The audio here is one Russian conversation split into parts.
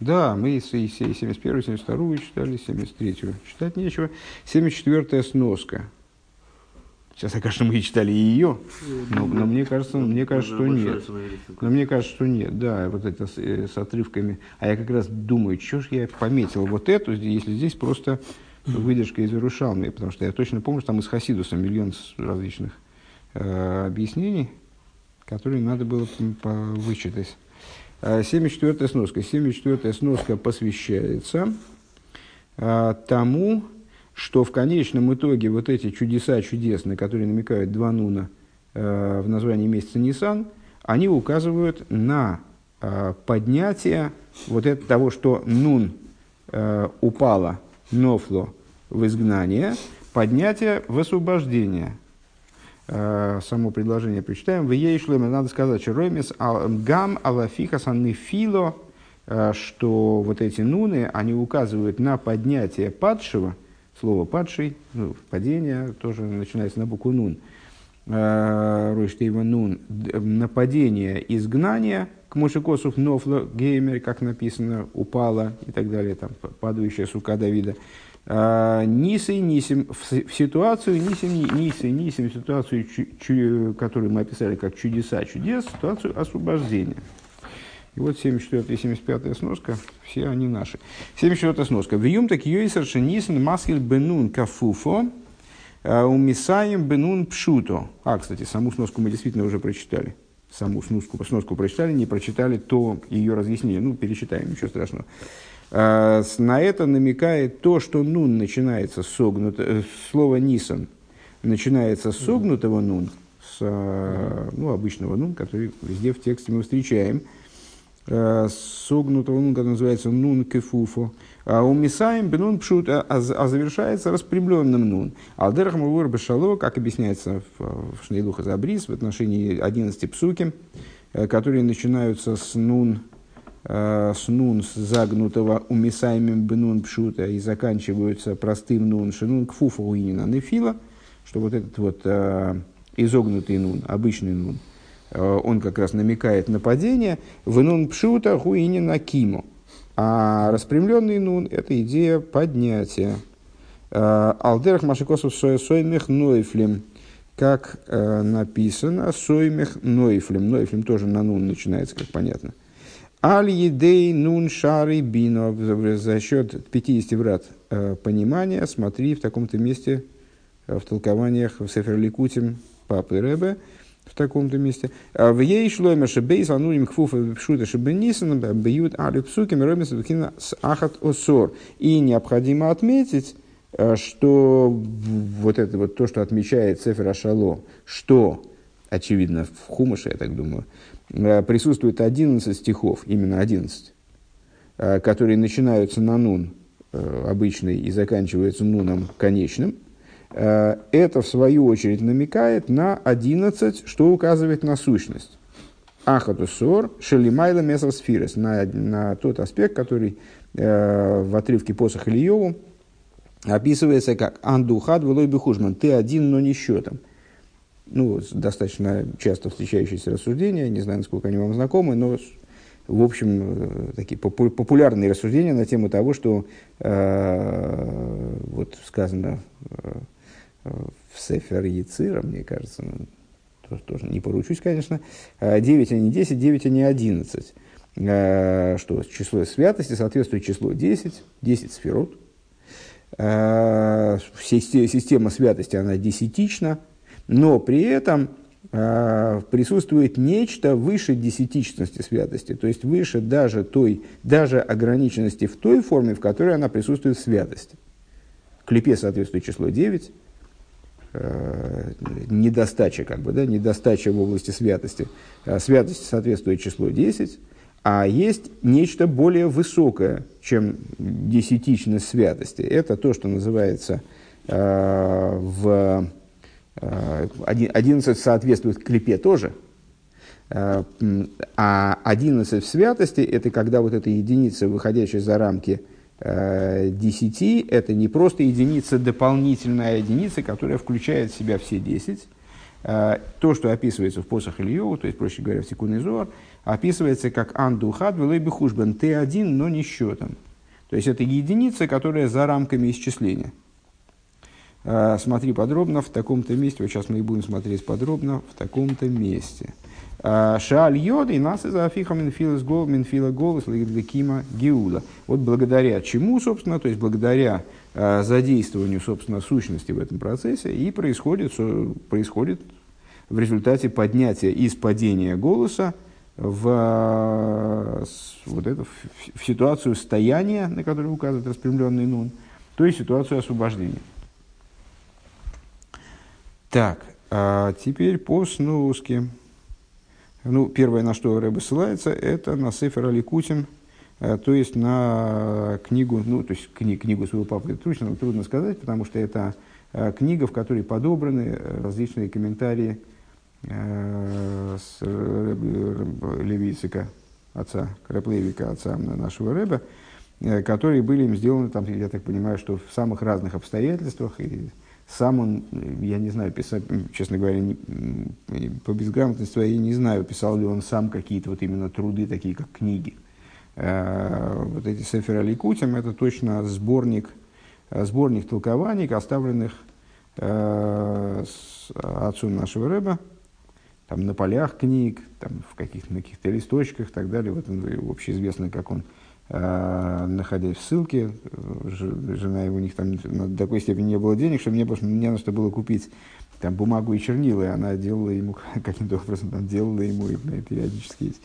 Да, мы и 71 72 читали, 73 читать нечего. 74 сноска. Сейчас, конечно, мы читали и ее, но, но мне кажется, мне кажется, что нет. Но мне кажется, что нет, да, вот это с, э, с отрывками. А я как раз думаю, что ж я пометил вот эту, если здесь просто выдержка из Иерушалмии, потому что я точно помню, что там из Хасидуса миллион различных э, объяснений, которые надо было вычитать. 74 а, сноска. 74 сноска посвящается а, тому, что в конечном итоге вот эти чудеса чудесные, которые намекают два нуна э, в названии месяца Нисан, они указывают на э, поднятие вот это, того, что нун э, упала, нофло в изгнание, поднятие в освобождение. Э, само предложение прочитаем. В Ейшлеме надо сказать, что Ромис гам алафиха фило, э, что вот эти нуны, они указывают на поднятие падшего – слово «падший», ну, падение тоже начинается на букву «нун». Э, Ройштейва «нун» – нападение, изгнание, к Мошикосов Нофла Геймер, как написано, упала и так далее, там, падающая сука Давида. Нисы, Нисим, в ситуацию, Нисим, Нисы, Нисим, ситуацию, которую мы описали как чудеса чудес, ситуацию освобождения. И вот 74 и 75 сноска, все они наши. 74 сноска. Вьюм так йойсер шенисен маскель бенун кафуфо, э, умисаем бенун пшуто. А, кстати, саму сноску мы действительно уже прочитали. Саму сноску, сноску прочитали, не прочитали то ее разъяснение. Ну, перечитаем, ничего страшного. А, на это намекает то, что нун начинается с согнутого, э, слово нисан начинается с согнутого нун, с ну, обычного нун, который везде в тексте мы встречаем – Э, согнутого нун, который называется нун кефуфо, а у Мисаем бенун пшут, а, а, а завершается распрямленным нун. Алдерах мувур бешало, как объясняется в, Шнейлуха Забрис в отношении 11 псуки, э, которые начинаются с нун, с нун с загнутого у Мисаем бенун пшута и заканчиваются простым нун шинун кфуфа уинина нефила, что вот этот вот изогнутый нун, обычный нун, Э, он как раз намекает на падение, в нун пшута хуини на киму. А распрямленный нун – это идея поднятия. Э, Алдерах машикосов соймех нойфлем. Как э, написано, соймех нойфлем. Нойфлем тоже на нун начинается, как понятно. Аль едей нун шары бино. За счет 50 врат понимания, смотри в таком-то месте в толкованиях в Сеферликутим Папы Ребе – в таком-то месте. А в ей шлойма шебейс анурим кфуфа пшута шебенисан бьют али псуким ромис с ахат осор. И необходимо отметить, э, что вот это вот то, что отмечает Цефер Ашало, что, очевидно, в Хумаше, я так думаю, э, присутствует 11 стихов, именно 11, э, которые начинаются на нун обычный и заканчиваются нуном конечным – Э, это, в свою очередь, намекает на 11, что указывает на сущность. Ахатусор, Шелимайла Месасфирес, на, на тот аспект, который э, в отрывке посох Ильеву описывается как Андухад Велой Бехужман, ты один, но не счетом. Ну, достаточно часто встречающиеся рассуждения, не знаю, насколько они вам знакомы, но в общем, э, такие популярные рассуждения на тему того, что э, вот сказано э, в Сефер Яцира, мне кажется, ну, тоже, тоже не поручусь, конечно, 9, а не 10, 9, а не 11. А, что число святости соответствует числу 10, 10 сферот. А, система святости, она десятична, но при этом присутствует нечто выше десятичности святости, то есть выше даже той, даже ограниченности в той форме, в которой она присутствует в святости. Клипе соответствует число 9, э, недостача, как бы, да, недостача в области святости. А святость соответствует числу 10, а есть нечто более высокое, чем десятичность святости. Это то, что называется э, в 11 соответствует клипе тоже, э, а 11 в святости – это когда вот эта единица, выходящая за рамки – 10 э, это не просто единица, дополнительная единица, которая включает в себя все 10. Э, то, что описывается в посох Ильеву, то есть, проще говоря, в секундный зор, описывается как андухад велейби хужбен, ты один, но не счетом. То есть это единица, которая за рамками исчисления. А, смотри подробно в таком-то месте, вот сейчас мы и будем смотреть подробно в таком-то месте. А, Шааль йода и нас из афиха минфила гол, минфила голос кима геула. Вот благодаря чему, собственно, то есть благодаря а, задействованию, собственно, сущности в этом процессе и происходит, происходит в результате поднятия из падения голоса в, вот это, в ситуацию стояния, на которую указывает распрямленный нун, то есть ситуацию освобождения. Так, а теперь по сноске. Ну, первое, на что Рэбе ссылается, это на Сефер Аликутин, э, то есть на книгу, ну, то есть кни, книгу своего папы. Трудно, трудно сказать, потому что это э, книга, в которой подобраны э, различные комментарии с Левицика, отца, Краплевика, отца нашего Рэба, которые были им сделаны, там, я так понимаю, что в самых разных обстоятельствах, и сам он, я не знаю, писал, честно говоря, не, по безграмотности своей не знаю, писал ли он сам какие-то вот именно труды, такие как книги. Э, вот эти Сефер Аликутим, это точно сборник, э, сборник толкований, оставленных э, отцом нашего Рэба, там на полях книг, там в каких-то на каких-то листочках и так далее. Вот он общеизвестно, как он Э, находясь в ссылке, жена его, у них там до такой степени не было денег, что мне не на что было купить там бумагу и чернила, и она делала ему, каким-то образом там делала ему и, периодически есть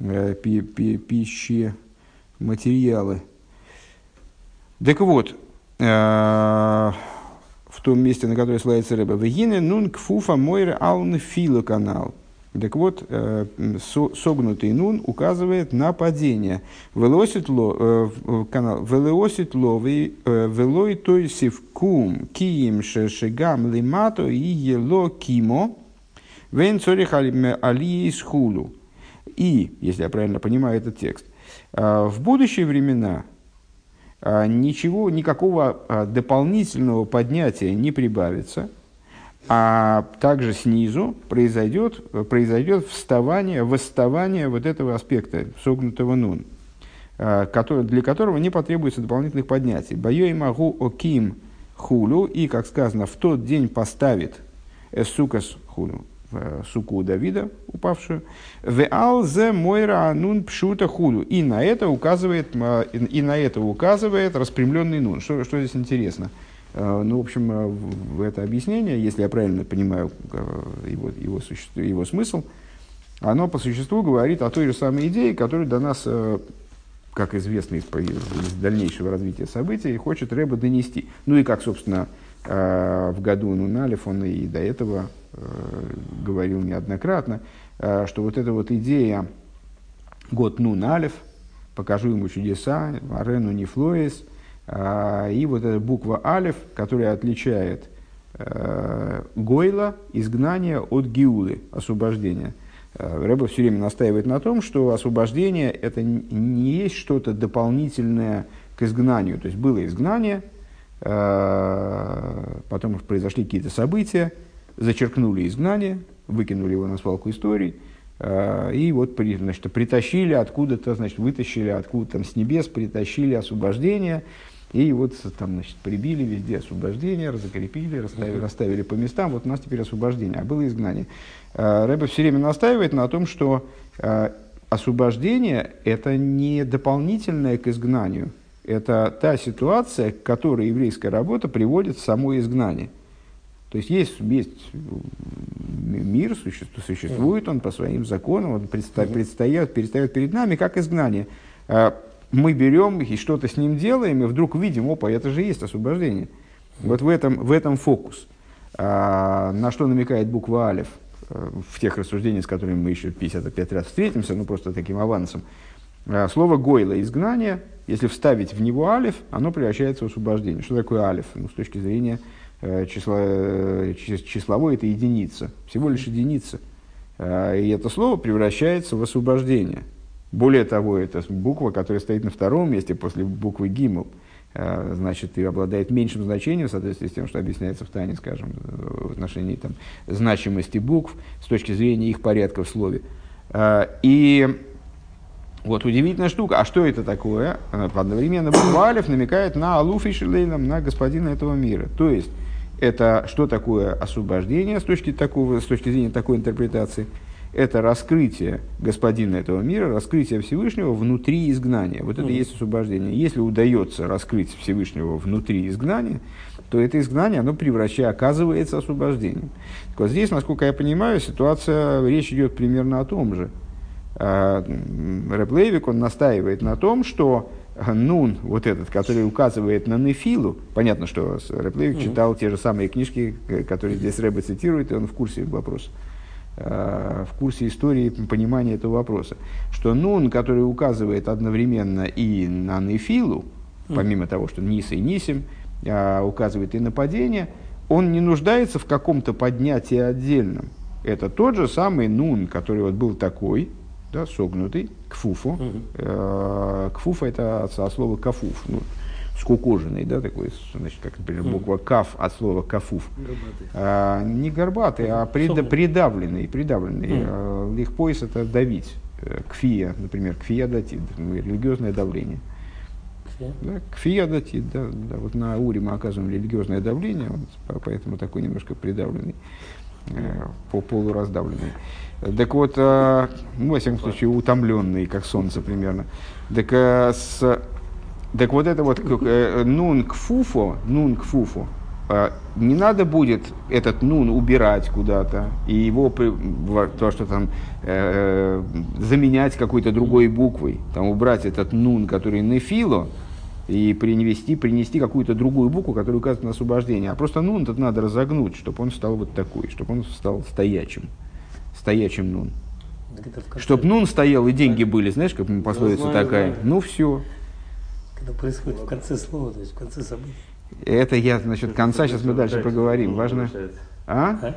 э, пи, пи, пищи, материалы. Так вот, э, в том месте, на которое ссылается Рэба, «Вегине нун кфуфа мойр аун фила канал». Так вот, э, согнутый нун указывает на падение. Велосит ло, э, канал, велосит э, велой той сивкум, киим шешигам лимато и ело кимо, вен цорих алии схулу. И, если я правильно понимаю этот текст, в будущие времена ничего, никакого дополнительного поднятия не прибавится – а также снизу произойдет, произойдет вставание, восставание вот этого аспекта, согнутого нун, а, который, для которого не потребуется дополнительных поднятий. Боей могу оким хулю, и, как сказано, в тот день поставит эсукас хулю, суку Давида, упавшую, в алзе мойра анун пшута хулю. И на это указывает, и на это указывает распрямленный нун. Что, что здесь интересно? Э, ну, в общем, э, это объяснение, если я правильно понимаю э, его, его, существо, его смысл, оно по существу говорит о той же самой идее, которая до нас, как известно из, дальнейшего развития событий, хочет Рэба донести. Ну и как, собственно, в году Нуналев и до этого говорил неоднократно, что вот эта вот идея год Нуналев, покажу ему чудеса, Арену Нефлоис – и вот эта буква Алиф, которая отличает э, Гойла, изгнание от Гиулы, освобождения. Э, Рэба все время настаивает на том, что освобождение это не есть что-то дополнительное к изгнанию. То есть было изгнание, э, потом произошли какие-то события, зачеркнули изгнание, выкинули его на свалку истории, и вот значит, притащили откуда-то, значит, вытащили откуда-то с небес, притащили освобождение, и вот там, значит, прибили везде освобождение, закрепили, расставили, расставили по местам. Вот у нас теперь освобождение, а было изгнание. А, Рэбе все время настаивает на том, что а, освобождение – это не дополнительное к изгнанию. Это та ситуация, к которой еврейская работа приводит в само изгнание. То есть есть, есть мир, существует он по своим законам, он предстает, предстает, предстает перед нами как изгнание. Мы берем и что-то с ним делаем, и вдруг видим, опа, это же есть освобождение. Вот в этом, в этом фокус. А, на что намекает буква Алиф э, в тех рассуждениях, с которыми мы еще 55 раз встретимся, ну просто таким авансом. А, слово «гойла» – изгнание, если вставить в него алиф, оно превращается в освобождение. Что такое алиф? Ну, с точки зрения э, числа, э, числовой, это единица, всего лишь единица. А, и это слово превращается в освобождение. Более того, это буква, которая стоит на втором месте после буквы «гимл», э, значит, и обладает меньшим значением в соответствии с тем, что объясняется в Тане, скажем, в отношении там, значимости букв с точки зрения их порядка в слове. Э, и вот удивительная штука. А что это такое? Одновременно буква Алиф намекает на Алуф и Шилейлам, на господина этого мира. То есть, это что такое освобождение с точки, такого, с точки зрения такой интерпретации? Это раскрытие господина этого мира, раскрытие Всевышнего внутри изгнания. Вот это и есть освобождение. Если удается раскрыть Всевышнего внутри изгнания, то это изгнание, оно превращает, оказывается освобождением. Так вот здесь, насколько я понимаю, ситуация, речь идет примерно о том же. А, Рэп он настаивает на том, что Нун, вот этот, который указывает на Нефилу, понятно, что Рэп mm-hmm. читал те же самые книжки, которые здесь Рэбе цитирует, и он в курсе вопроса а, в курсе истории понимания этого вопроса, что Нун, который указывает одновременно и на Нефилу, помимо того, что Ниса и Нисим, а, указывает и на падение, он не нуждается в каком-то поднятии отдельном. Это тот же самый нун, который вот был такой, да, согнутый, кфуфу. Угу. Э, кфуфа это от слова кафуф, ну, скукоженный, да, такой, значит, как, например, буква каф от слова кафуф. А, не горбатый, а прид, придавленный, придавленный. Угу. А, это давить. Э, кфия, например, кфия датит, религиозное давление. Да, кфия датит, да, да, вот на Уре мы оказываем религиозное давление, поэтому такой немножко придавленный, э, по полу раздавленный. Так вот, э, ну, во всяком случае, утомленный, как солнце примерно. Так, э, с, так вот это вот э, нун кфуфо, нун кфуфо, э, не надо будет этот нун убирать куда-то и его то, что там э, заменять какой-то другой буквой, там убрать этот нун, который нефило, и принести, принести какую-то другую букву, которая указывает на освобождение. А просто нун тут надо разогнуть, чтобы он стал вот такой, чтобы он стал стоячим. Стоячим нун. Чтобы нун стоял и деньги были, знаешь, как пословица знаю, такая. Знаю. Ну все. Когда происходит в конце слова, то есть в конце события. Это я, значит, конца, сейчас мы дальше поговорим. Важно. А? а?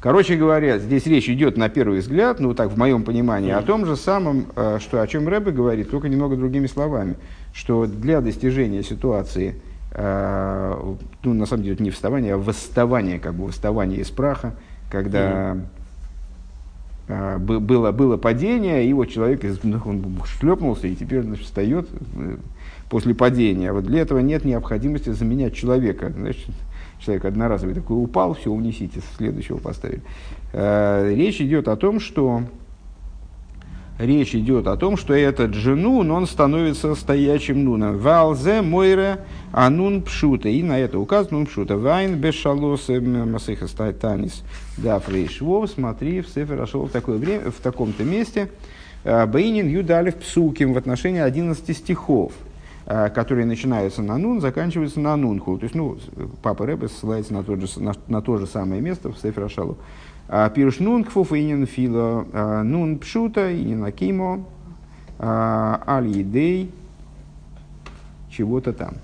Короче говоря, здесь речь идет на первый взгляд, ну так в моем понимании, о том же самом, э, что, о чем Рэбе говорит, только немного другими словами, что для достижения ситуации, э, ну на самом деле это не вставание, а восставание, как бы восставание из праха, когда было, было падение, и вот человек ну, он шлепнулся и теперь значит, встает после падения. Вот для этого нет необходимости заменять человека. Значит, человек одноразовый такой упал, все, унесите, следующего поставили. Э, речь идет о том, что речь идет о том, что этот женун, он становится стоячим нуном. Валзе мойре анун пшута. И на это указано нун пшута. Вайн бешалос масыха танис. Да, фрейшвов, смотри, в Сефер в такое время, в таком-то месте. Э, Бейнин юдалев псуким в отношении 11 стихов. Э, которые начинаются на нун, заканчиваются на нунху. То есть, ну, папа Рэбе ссылается на, тот же, на, на то же самое место в Сефер Ашалу. А, Пируш нун кфуф инин фило а, нун пшута инин акимо а, аль едей чего-то там.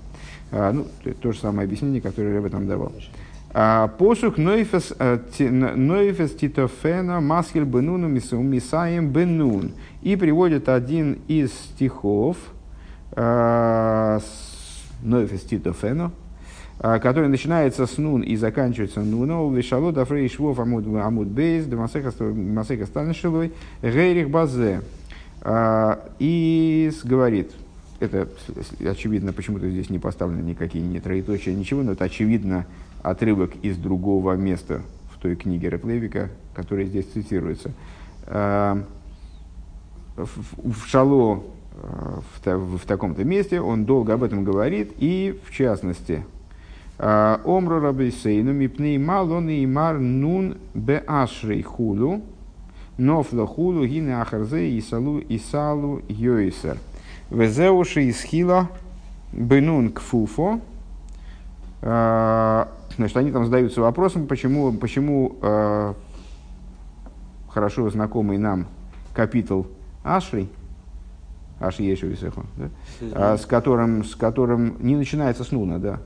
Ну, то же самое объяснение, которое Рэбе там давал. Посух нойфес титофена маскель бенуну мисаем бенун. И приводит один из стихов – Ноефестито фено, который начинается с нун и заканчивается нуном, вишало да фрей швов амуд амуд бейс, да масека станшилой, гейрих базе. А, и говорит, это очевидно, почему-то здесь не поставлены никакие не троеточия, ничего, но это очевидно отрывок из другого места в той книге Реплевика, которая здесь цитируется. А, в Шало в, в таком-то месте, он долго об этом говорит, и в частности, «А, Омру рабисейну мипней малон и мар нун бе ашрей хулу, нофла хулу гине ахарзе исалу исалу йойсер. Везеуши исхила бенун кфуфо. А, значит, они там задаются вопросом, почему, почему э, хорошо знакомый нам капитал Ашри, аж еще висеху, да? а, с, которым, с которым не начинается с нуна, да, а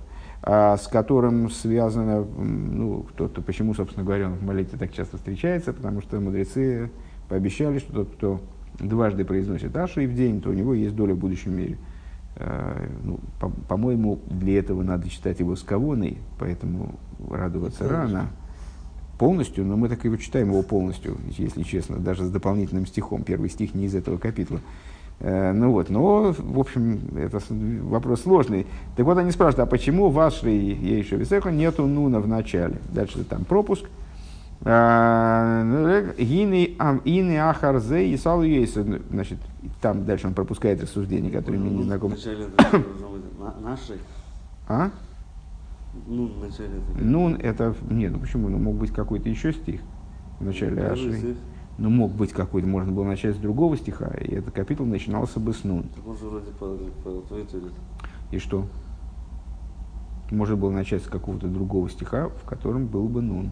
с которым связано, ну, кто-то, почему, собственно говоря, он в молитве так часто встречается, потому что мудрецы пообещали, что тот, кто дважды произносит Аши в день, то у него есть доля в будущем мире. А, ну, по- по-моему, для этого надо читать его с кавоной, поэтому радоваться рано. полностью, но мы так и читаем его полностью, если честно, даже с дополнительным стихом. Первый стих не из этого капитла. Э, ну вот, но, в общем, это вопрос сложный. Так вот, они спрашивают, а почему в Ашри Ейша Висеха нету нуна в начале? Дальше там пропуск. Э, Гины Ахарзе и Салу Ейса. Значит, там дальше он пропускает рассуждения, которые мне не знакомы. Вначале наши. А? Ну, вначале. Нун это... Нет, ну почему? Ну, мог быть какой-то еще стих в начале Ашри. Ну, мог быть какой-то, можно было начать с другого стиха, и этот капитул начинался бы с Нун. Так он же вроде по, по И что? Можно было начать с какого-то другого стиха, в котором был бы Нун.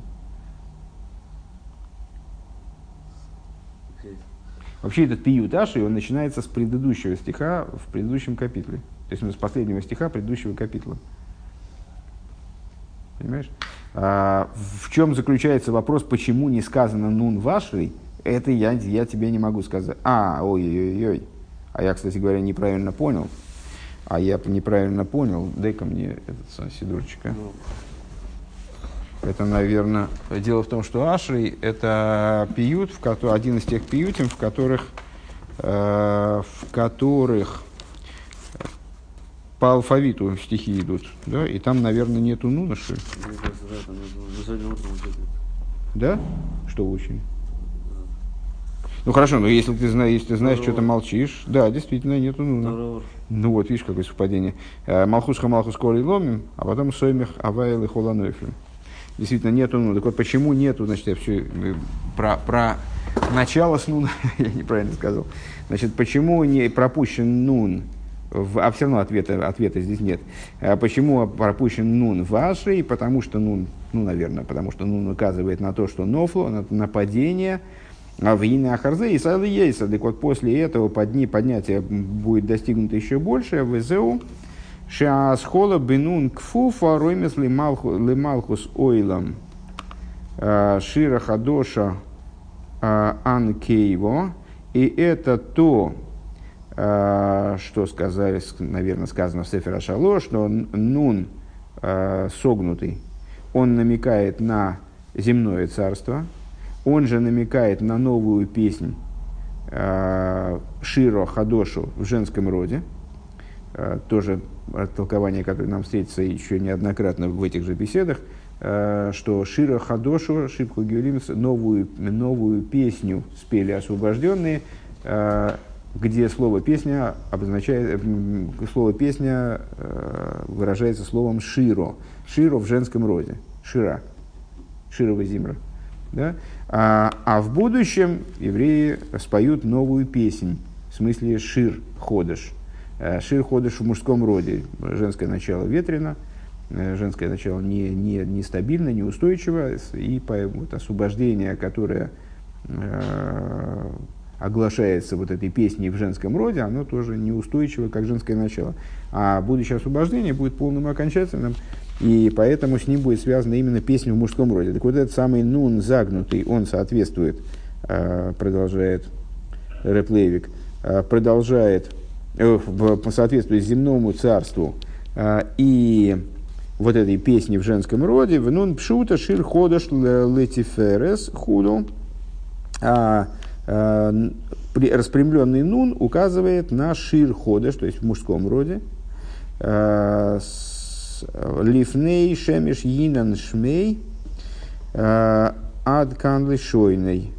Okay. Вообще этот пиют Аши, он начинается с предыдущего стиха в предыдущем капитле. То есть ну, с последнего стиха предыдущего капитла. Понимаешь? А, в чем заключается вопрос, почему не сказано «нун вашей»? Это я, я тебе не могу сказать. А, ой-ой-ой. А я, кстати говоря, неправильно понял. А я неправильно понял. Дай-ка мне этот Сидорчика. Ну, Это, наверное, дело в том, что Ашри – это пиют, в ко- один из тех пиютим, в которых, э, в которых по алфавиту стихи идут, да, и там, наверное, нету нуна, что ли? да, утром учили. Ну хорошо, но если ты знаешь, если ты знаешь, что ты молчишь, да, действительно, нету нуна. Второй Ну вот, видишь, какое совпадение. Э, Малхусха Малхус Коли Ломим, а потом Соймих Авайл и Холанофлем. Действительно, нету ну. Так вот, почему нету, значит, я все про, про начало с нун, я неправильно сказал. Значит, почему не пропущен нун, в, а все равно ответа, ответа здесь нет. А почему пропущен нун в Ашре? Потому что нун, ну, наверное, потому что нун указывает на то, что нофло, на нападение, в Ине Ахарзе и Сайлы Ейса. Так вот, после этого подни, поднятие будет достигнуто еще больше. В Эзеу Шаасхола бенун кфуфа ромес лемалхус ойлам а, шира хадоша а, анкейво. И это то, а, что сказали, наверное, сказано в Сефера Шало, что нун согнутый, он намекает на земное царство, он же намекает на новую песнь э, Широ Хадошу в женском роде. Э, тоже толкование, которое нам встретится еще неоднократно в этих же беседах, э, что Широ Хадошу, Шибху Гюлим, новую, новую песню спели освобожденные, где слово песня обозначает, слово песня выражается словом Широ. Широ в женском роде. Шира. Широва Зимра. Да? А, а в будущем евреи споют новую песнь, в смысле Шир Ходыш. Э, Шир Ходыш в мужском роде. Женское начало ветрено, э, женское начало не, не, нестабильно, неустойчиво, и по, вот, освобождение, которое э, оглашается вот этой песней в женском роде, оно тоже неустойчиво, как женское начало. А будущее освобождение будет полным и окончательным, и поэтому с ним будет связана именно песня в мужском роде. Так вот этот самый нун загнутый, он соответствует, э, продолжает Реплевик, э, продолжает, э, соответствует земному царству и вот этой песни в женском роде, в нун пшута шир ходаш летиферес худу, а распрямленный нун указывает на шир ходаш, то есть в мужском роде, Лифней шемеш йинан шмей ад канли шойной.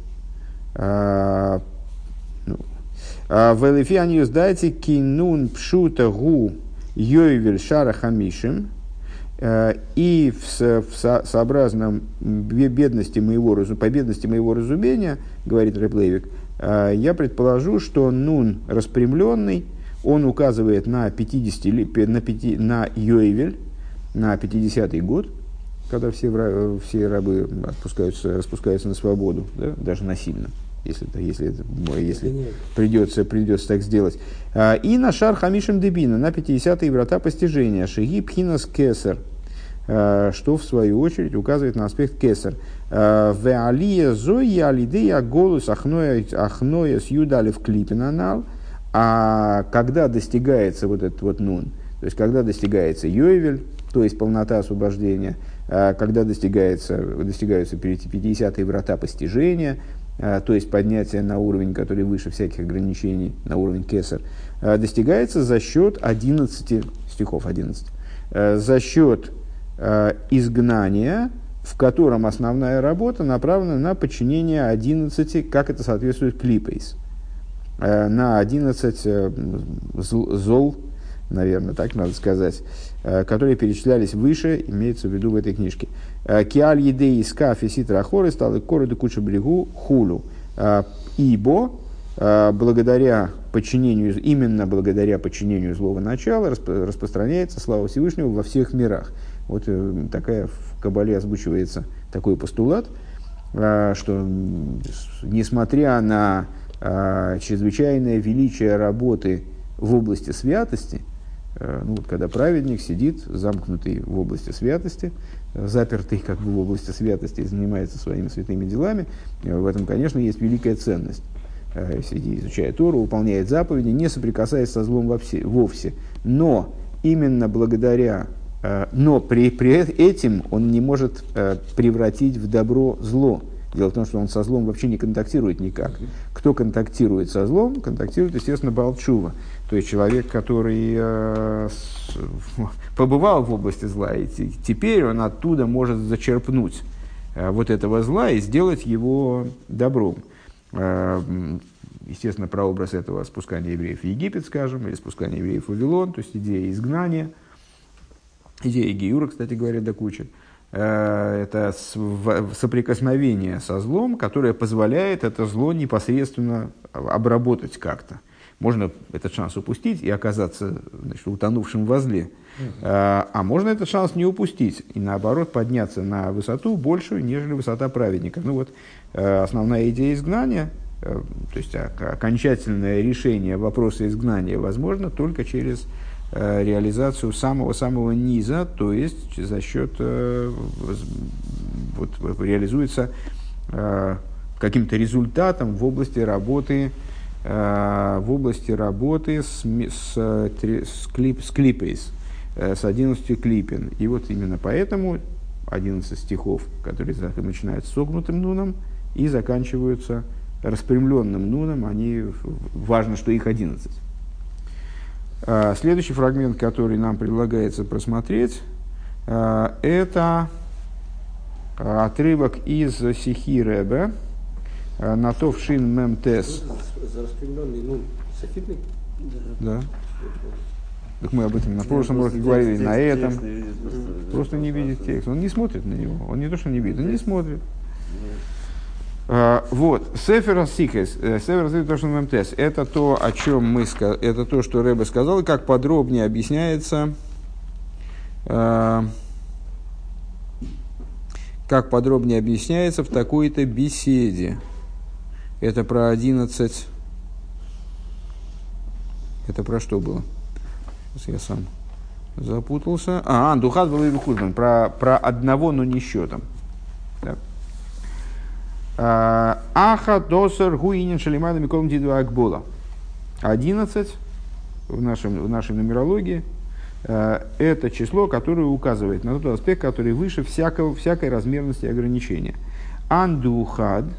Велифи они кинун пшута гу йойвель шара хамишим. И в, в сообразном бедности моего, по бедности моего разумения, говорит Реплейвик, я предположу, что нун распрямленный, он указывает на 50, на, 5, на Йойвель, на 50-й год, когда все, все рабы отпускаются, распускаются на свободу, да, даже насильно, если, если, это, если придется, придется так сделать. А, и на шар хамишем дебина, на 50-е врата постижения, шиги пхинас кесар, а, что в свою очередь указывает на аспект кесар. А, в алия зои алидея голос ахноя, с юдалев клипинанал, а когда достигается вот этот вот нун, то есть когда достигается Йойвель, то есть полнота освобождения, а, когда достигается, достигаются 50-е врата постижения, а, то есть поднятие на уровень, который выше всяких ограничений, на уровень кесар, а, достигается за счет 11 стихов 11, за счет изгнания, в котором основная работа направлена на подчинение 11, как это соответствует клипейс, на 11 э, зол, наверное, так надо сказать, которые перечислялись выше, имеется в виду в этой книжке. Э, Киаль едей из кафе ситра хоры стал и короды куча брегу хулу. Э, ибо благодаря подчинению, именно благодаря подчинению злого начала распространяется слава Всевышнего во всех мирах. Вот такая в Кабале озвучивается такой постулат, что несмотря на чрезвычайное величие работы в области святости – Э, ну, вот, когда праведник сидит, замкнутый в области святости, э, запертый как бы в области святости и занимается своими святыми делами, э, в этом, конечно, есть великая ценность. Сидит, изучает Тору, выполняет заповеди, не соприкасаясь со злом вовсе. вовсе. Но именно благодаря, но при, при этим он не может превратить в добро зло. Дело в том, что он со злом вообще не контактирует никак. Кто контактирует со злом, контактирует, естественно, Балчува. То есть человек, который э, с, побывал в области зла, и теперь он оттуда может зачерпнуть э, вот этого зла и сделать его добром. Э, естественно, прообраз этого спускания евреев в Египет, скажем, или спускания евреев в Вавилон, то есть идея изгнания, идея Гиюра, кстати говоря, до кучи. Э, это соприкосновение со злом, которое позволяет это зло непосредственно обработать как-то можно этот шанс упустить и оказаться значит, утонувшим во зле. А, а можно этот шанс не упустить и наоборот подняться на высоту большую, нежели высота праведника. Ну вот э, основная идея изгнания, э, то есть окончательное решение вопроса изгнания возможно только через э, реализацию самого-самого низа, то есть за счет, вот, реализуется каким-то результатом в области работы в области работы с, с, с, клип, с клипейс, э, с 11 клипин. И вот именно поэтому 11 стихов, которые начинают с согнутым нуном и заканчиваются распрямленным нуном, они, важно, что их 11. Э, следующий фрагмент, который нам предлагается просмотреть, это отрывок из Сихи Ребе, на то в шин мемтес. ну, софитный? Да. Так мы об этом на прошлом уроке говорили, текст, на этом. просто, не видит текст. Он не смотрит на него. Он не то, что не видит, он не смотрит. Uh, вот, Сефер Сикес, э, Сефер Сикес МТС, это то, о чем мы это то, что Рэбе сказал, и как подробнее объясняется, uh, как подробнее объясняется в такой-то беседе. Это про 11... Это про что было? Сейчас я сам запутался. А, Духат был и. Про, про одного, но не счетом. А, Аха досер гуинин шалимада миколом дидва акбола. 11 в, нашем, в нашей нумерологии а, это число, которое указывает на тот аспект, который выше всякого, всякой размерности ограничения. Андухад –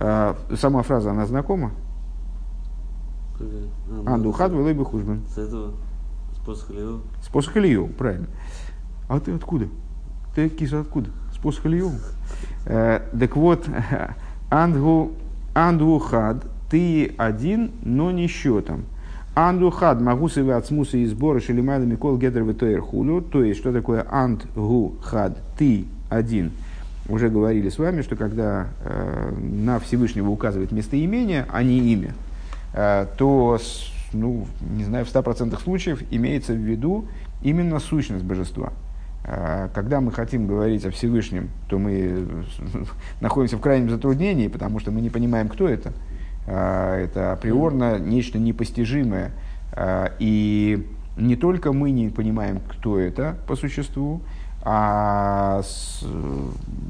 а, сама фраза, она знакома? Андухат вылой бы хужбан. С этого? С посохалию? С посохалию, правильно. А ты откуда? Ты, киса, откуда? С посохалию? Э, так вот, андгу, андухад, ты один, но не счетом. Андухад, могу себе от смуса и сбора шелимайда микол гедер. То есть, что такое андгухад, ты один – уже говорили с вами, что когда э, на Всевышнего указывает местоимение, а не имя, э, то, ну, не знаю, в 100% случаев имеется в виду именно сущность божества. Э, когда мы хотим говорить о Всевышнем, то мы находимся в крайнем затруднении, потому что мы не понимаем, кто это. Э, это априорно нечто непостижимое. Э, и не только мы не понимаем, кто это по существу, а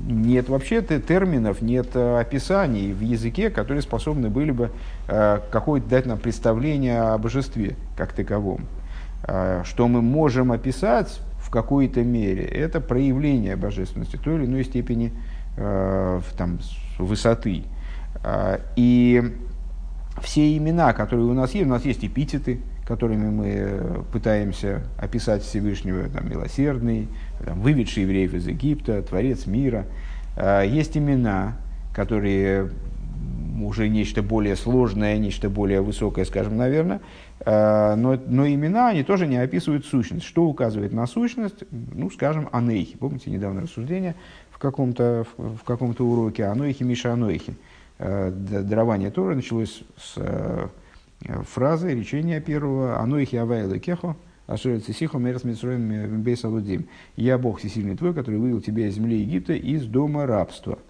нет вообще терминов, нет э, описаний в языке, которые способны были бы э, какое-то дать нам представление о божестве как таковом. Э, что мы можем описать в какой-то мере это проявление божественности той или иной степени э, там, высоты. И все имена, которые у нас есть, у нас есть эпитеты, которыми мы пытаемся описать Всевышнего, там, милосердный, выведший евреев из Египта, творец мира. Э, есть имена, которые уже нечто более сложное, нечто более высокое, скажем, наверное, э, но, но имена, они тоже не описывают сущность. Что указывает на сущность? Ну, скажем, анейхи. Помните недавно рассуждение в каком-то, в, в каком-то уроке анойхи, Миша анойхи. Э, дарование Тора началось с э, фразы, речения первого «Анойхи авайла кехо, ашер цисихо мерс митсроем бейсалудим». «Я Бог всесильный твой, который вывел тебя из земли Египта из дома рабства».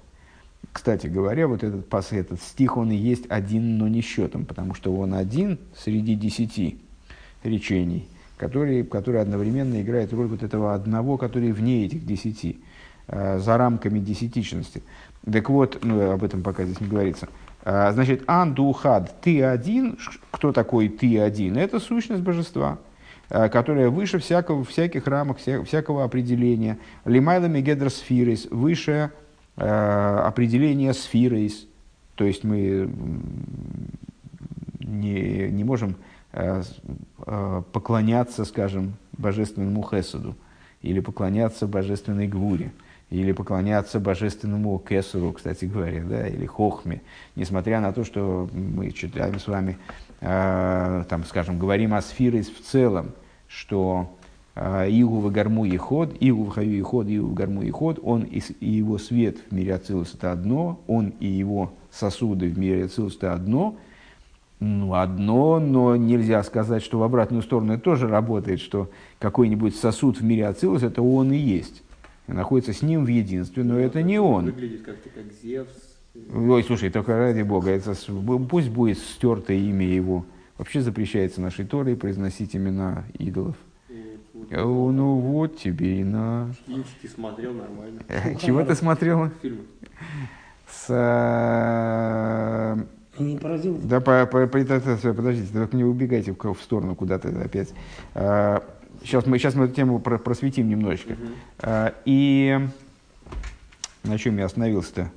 Кстати говоря, вот этот, этот стих, он и есть один, но не счетом, потому что он один среди десяти речений, который, который одновременно играет роль вот этого одного, который вне этих десяти, э, за рамками десятичности. Так вот, ну, об этом пока здесь не говорится. Э, значит, андухад, ты один, кто такой ты один? Это сущность божества, которая выше всякого, всяких рамок, вся, всякого определения. Лимайлами гедросфирис, выше Э, определение сферы, то есть мы не, не можем э, э, поклоняться, скажем, божественному Хесуду, или поклоняться божественной Гвуре, или поклоняться божественному Кесуру, кстати говоря, да, или Хохме, несмотря на то, что мы читаем с вами, там, скажем, говорим о сфере в целом, что Игу в гарму и ход, Игу в хаю и ход, Игу в гарму и ход, он и, его свет в мире Ацилус это одно, он и его сосуды в мире Ацилус это одно, ну, одно, но нельзя сказать, что в обратную сторону это тоже работает, что какой-нибудь сосуд в мире Ацилус это он и есть. Находится с ним в единстве, но это не он. Выглядит как-то как Зевс. Ой, слушай, только ради Бога, это, пусть будет стерто имя его. Вообще запрещается нашей Торой произносить имена идолов. Э, ну вот тебе и на... Кинчики смотрел нормально. Чего ты смотрел? Фильмы. С... э, Не поразил? Да, по, по, подождите, только не убегайте в, в сторону куда-то опять. Сейчас мы, сейчас мы эту тему про- просветим немножечко. А, И на чем я остановился-то?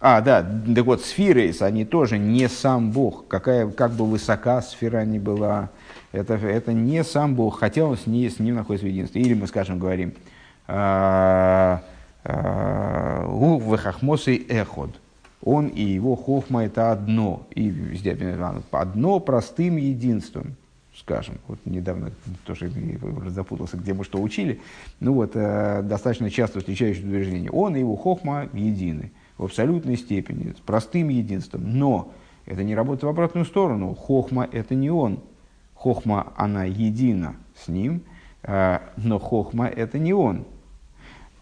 А, да, так вот, сферы, они тоже не сам Бог. Какая, как бы высока сфера ни была, это, это не сам Бог, хотя он с, ней, с ним находится в единстве. Или мы, скажем, говорим, «А, у вехахмосы эход. Он и его хохма это одно. И везде одно простым единством. Скажем, вот недавно тоже запутался, где мы что учили. Ну вот, э, достаточно часто встречающее утверждение. Он и его хохма едины в абсолютной степени, с простым единством. Но это не работает в обратную сторону. Хохма – это не он. Хохма, она едина с ним, э, но хохма – это не он.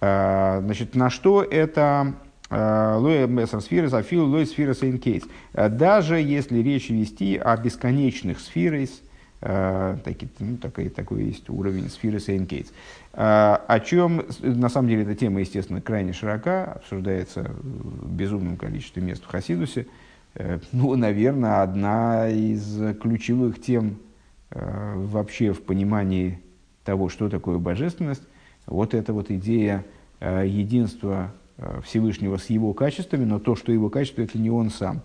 Э, Значит, на что это э, Лоя Мессер Сфирес, Афил Лоя Сфирес Кейс. Даже если речь вести о бесконечных сферес, таки, ну, такой, такой есть уровень сферы Сейнкейтс. О чем, на самом деле, эта тема, естественно, крайне широка, обсуждается в безумном количестве мест в Хасидусе. Э, Ну, наверное, одна из ключевых тем э, вообще в понимании того, что такое божественность, вот эта вот идея э, единства Всевышнего с его качествами, но то, что его качество, это не он сам.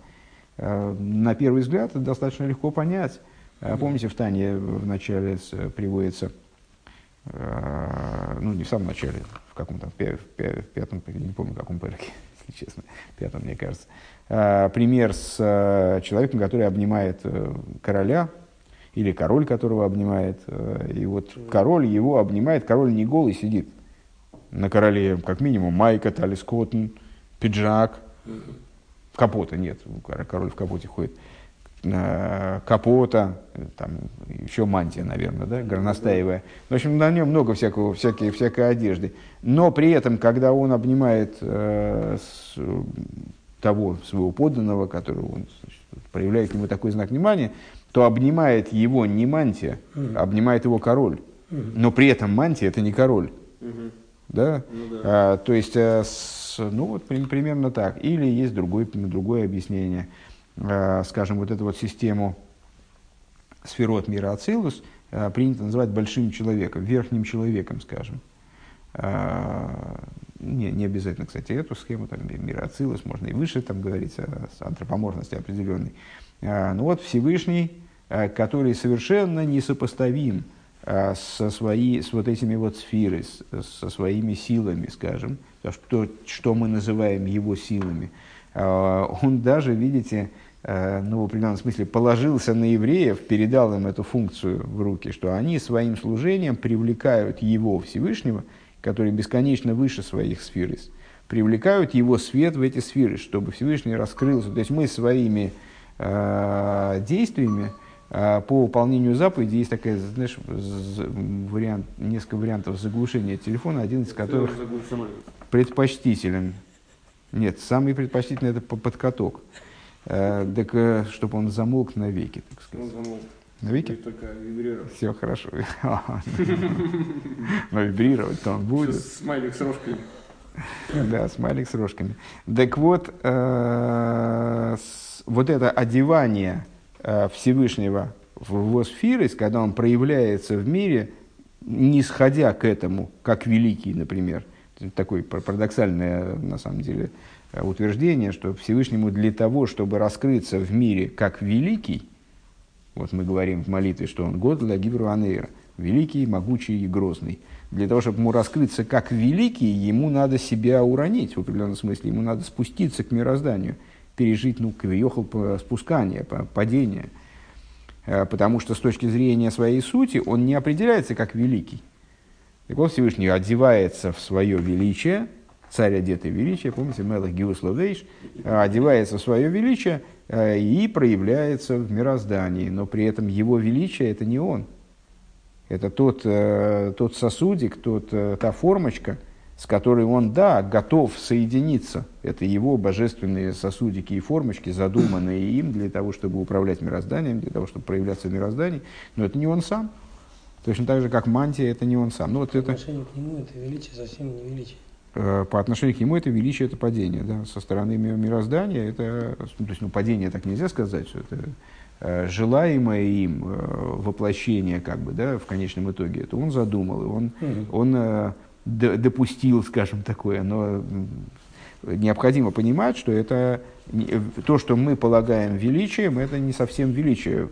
На первый взгляд это достаточно легко понять. А Помните, в Тане в начале с- приводится, ну не в самом начале, в каком-то, в пя- в пя- в пятом, не помню, в каком перке, если честно, пятом, мне кажется, э, пример с э, человеком, который обнимает э, короля, или король, которого обнимает, э, и вот король его обнимает, король не голый сидит, на короле как минимум майка, талис пиджак, капота нет, король в капоте ходит, э, капота, э, там еще мантия, наверное, да, горностаевая. В общем, на нем много всякого, всякой, всякой одежды. Но при этом, когда он обнимает э, с- того своего подданного, которого он значит, проявляет к нему такой знак внимания, то обнимает его не мантия, а обнимает его король. Но при этом мантия это не король. Мгм. Да? Ну да. А, то есть, э, с- ну вот при- примерно так. Или есть другое, другое объяснение. А, скажем, вот эту вот систему сферот мира Ацилус, э, принято называть большим человеком, верхним человеком, скажем. Э, не, не обязательно, кстати, эту схему, там, мира Ацилус, можно и выше там говорить о, антропоморфности определенной. Э, ну вот Всевышний, э, который совершенно несопоставим э, со, свои, с вот этими вот сферой, с, со своими силами, скажем, что, что мы называем его силами, э, он даже, видите, э, ну, в определенном смысле положился на евреев, передал им эту функцию в руки, что они своим служением привлекают его Всевышнего – которые бесконечно выше своих сфер, привлекают его свет в эти сферы, чтобы Всевышний раскрылся. То есть мы своими э, действиями э, по выполнению заповеди есть такая, знаешь, вариант, несколько вариантов заглушения телефона, один из которых предпочтителен. Нет, самый предпочтительный это подкаток. Э, так, э, чтобы он замолк навеки, так сказать. Он замолк. Навеки? Только вибрировать. Все хорошо. Но вибрировать-то он будет. Смайлик с рожками. Да, смайлик с рожками. Так вот, э, вот это одевание э, Всевышнего в его сферы, когда он проявляется в мире, не сходя к этому, как великий, например, такое парадоксальное, на самом деле, утверждение, что Всевышнему для того, чтобы раскрыться в мире как великий, вот мы говорим в молитве, что он год для Гибруанейра, великий, могучий и грозный. Для того, чтобы ему раскрыться как великий, ему надо себя уронить, в определенном смысле, ему надо спуститься к мирозданию, пережить, ну, квиехал спускание, падение. Э, потому что с точки зрения своей сути он не определяется как великий. Так вот, Всевышний одевается в свое величие, царь одетый в величие, помните, Мелах Гиусловейш, э, одевается в свое величие – Э, и проявляется в мироздании, но при этом его величие это не он. Это тот, э, тот сосудик, тот, та формочка, с которой он, да, готов соединиться. Это его божественные сосудики и формочки, задуманные им для того, чтобы управлять мирозданием, для того, чтобы проявляться в мироздании. Но это не он сам. Точно так же, как мантия, это не он сам. Ну, вот это... к нему это величие совсем не величие. Э, по отношению к нему это величие, это падение. Да? Со стороны мироздания это, ну, то есть, ну, падение так нельзя сказать, что это э, желаемое им э, воплощение, как бы, да, в конечном итоге, это он задумал, и он, mm он допустил, скажем, такое, но необходимо понимать, что это то, что мы полагаем величием, это не совсем величие,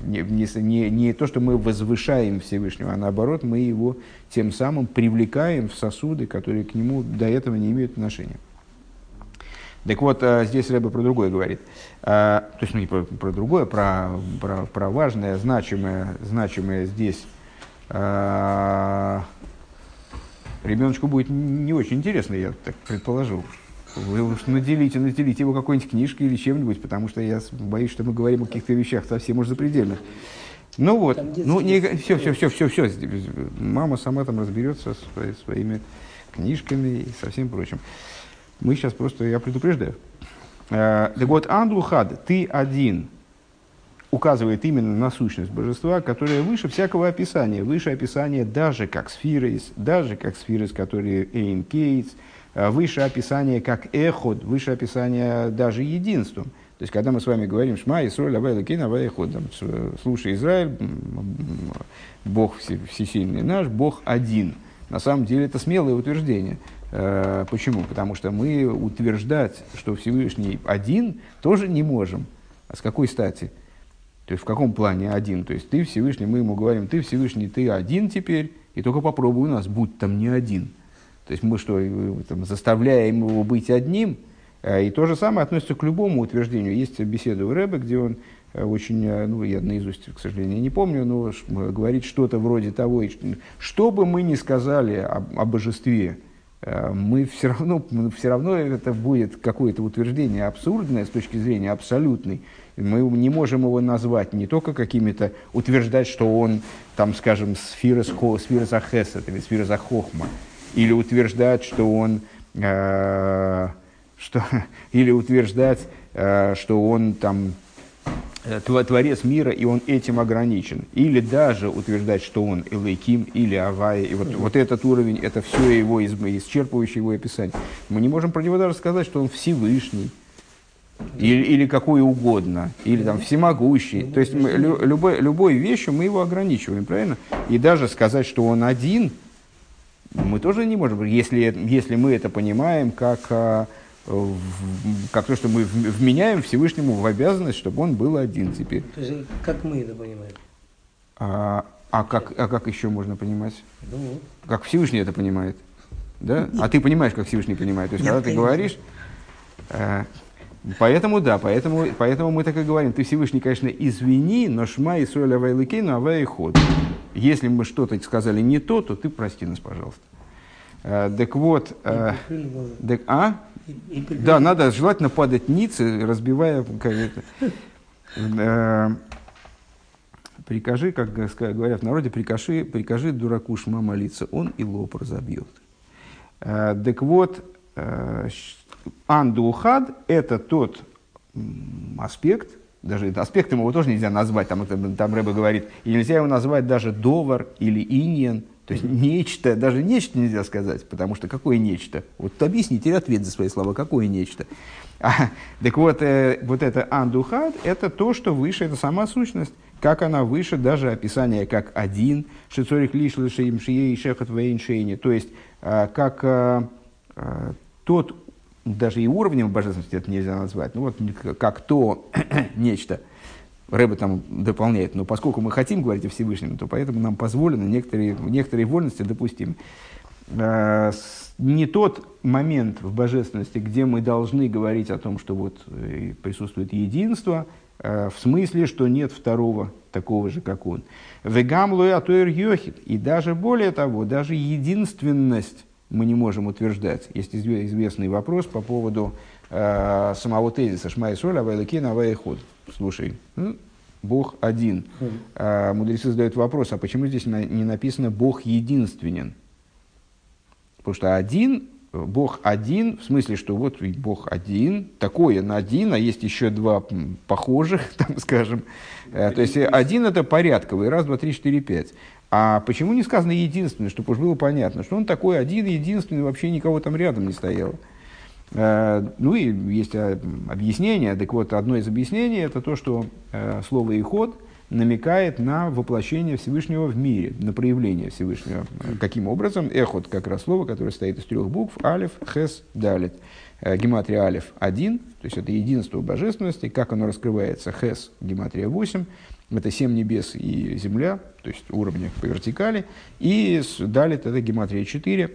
не, не, не то, что мы возвышаем Всевышнего, а наоборот, мы его тем самым привлекаем в сосуды, которые к нему до этого не имеют отношения. Так вот, а, здесь Рэба про другое говорит. А, то есть, ну, не про, про другое, про, про, про важное, значимое, значимое здесь. А, ребеночку будет не очень интересно, я так предположил. Вы уж наделите, наделите его какой-нибудь книжкой или чем-нибудь, потому что я боюсь, что мы говорим о каких-то вещах совсем уж запредельных. Ну вот, ну не, все, все, все, все, все. Мама сама там разберется со своими книжками и со всем прочим. Мы сейчас просто, я предупреждаю. Так вот, Андлухад, ты один, указывает именно на сущность божества, которая выше всякого описания, выше описания даже как сферы, даже как сферы, которые Эйн Кейтс, Э, выше описание как эход, выше описание даже единством. То есть, когда мы с вами говорим «Шма, Исроль, Авай, Лакин, Авай, Эход», «Слушай, Израиль, Бог всесильный наш, Бог один». На самом деле, это смелое утверждение. Э, почему? Потому что мы утверждать, что Всевышний один, тоже не можем. А с какой стати? То есть, в каком плане один? То есть, ты Всевышний, мы ему говорим, ты Всевышний, ты один теперь, и только попробуй у нас, будь там не один – то есть мы что, там, заставляем его быть одним? Э, и то же самое относится к любому утверждению. Есть беседа у Рэбе, где он э, очень, э, ну, я наизусть, к сожалению, не помню, но говорит что-то вроде того, что бы мы ни сказали о, о божестве, мы все равно, все равно это будет какое-то утверждение абсурдное с точки зрения абсолютной. Мы не можем его назвать не только какими-то, утверждать, что он, там, скажем, сфира, сфира захесет или сфира захохма, или утверждать, что он, э, что, или утверждать, э, что он там э, творец мира, и он этим ограничен. Или даже утверждать, что он Элейким или Авай. И вот, вот этот уровень, это все его исчерпывающее его описание. Мы не можем про него даже сказать, что он Всевышний. или, или какой угодно, или там всемогущий. То есть мы, лю- любой, любой вещью мы его ограничиваем, правильно? И даже сказать, что он один, мы тоже не можем, если, если мы это понимаем как, а, как то, что мы вменяем Всевышнему в обязанность, чтобы он был один теперь. То есть, как мы это понимаем? А, а, как, а как еще можно понимать? Ну вот. Как Всевышний это понимает? Да? А ты понимаешь, как Всевышний понимает. То есть, Нет, когда ты конечно. говоришь, э, поэтому да, поэтому, поэтому мы так и говорим. Ты Всевышний, конечно, извини, но шма и соль авайлыкейну авай ход. Если мы что-то сказали не то, то ты прости нас, пожалуйста. Э, так вот, э, так, а? Да, надо желательно падать ниц, разбивая как это. Э, Прикажи, как говорят в народе, прикажи, прикажи дураку шма молиться, он и лоб разобьет. Э, Так вот, андухад – это тот аспект, даже аспектом его тоже нельзя назвать, там, там Рэбе говорит, и нельзя его назвать даже довар или иньен, то есть нечто, даже нечто нельзя сказать, потому что какое нечто? Вот объясните, ответ за свои слова, какое нечто? А, так вот, э, вот это андухад – это то, что выше, это сама сущность, как она выше даже описание как один, шицорих лиш лишеем шией шехат вейн шейни, то есть э, как э, э, тот, даже и уровнем божественности это нельзя назвать, ну вот как то нечто, Рэбе там дополняет, но поскольку мы хотим говорить о Всевышнем, то поэтому нам позволено некоторые, некоторые вольности допустим. Э, Не тот момент в божественности, где мы должны говорить о том, что вот э, присутствует единство, э, в смысле, что нет второго такого же, как он. Вегам лоятуэр йохит. И даже более того, даже единственность мы не можем утверждать. Есть изве- известный вопрос по поводу э, самого тезиса «Шмай соль, авайлакин, авайход». Слушай, ну, Бог один. А мудрецы задают вопрос, а почему здесь на- не написано «Бог единственен»? Потому что один, Бог один, в смысле, что вот Бог один, такой он один, а есть еще два похожих, там, скажем. Э, То есть э, один это порядковый, раз, два, три, четыре, пять. А почему не сказано единственный, чтобы уж было понятно, что он такой один, единственный, вообще никого там рядом не стояло. Э, Ну и есть э, объяснение. Так вот, одно из объяснений это то, что э, слово «иход» намекает на воплощение Всевышнего в мире, на проявление Всевышнего. Каким образом? Эхот как раз слово, которое состоит из трех букв. Алиф, Хес, Далит. Гематрия Алиф – один, то есть это единство божественности. Как оно раскрывается? Хес, гематрия 8. Это семь небес и земля, то есть уровни по вертикали. И Далит – это гематрия 4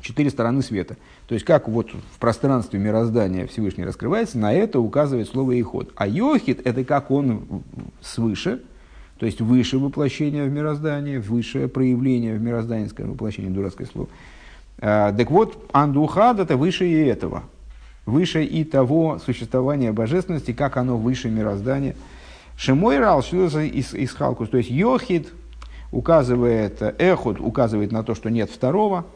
четыре стороны света. То есть, как вот в пространстве мироздания Всевышний раскрывается, на это указывает слово «иход». А йохид – это как он свыше, то есть выше воплощения в мироздании, высшее проявление в мироздании, скажем, воплощение, дурацкое слово. А, так вот, андухад – это выше и этого, выше и того существования божественности, как оно выше мироздания. Шимой рал, из, из халкус, то есть йохид указывает, эход указывает на то, что нет второго,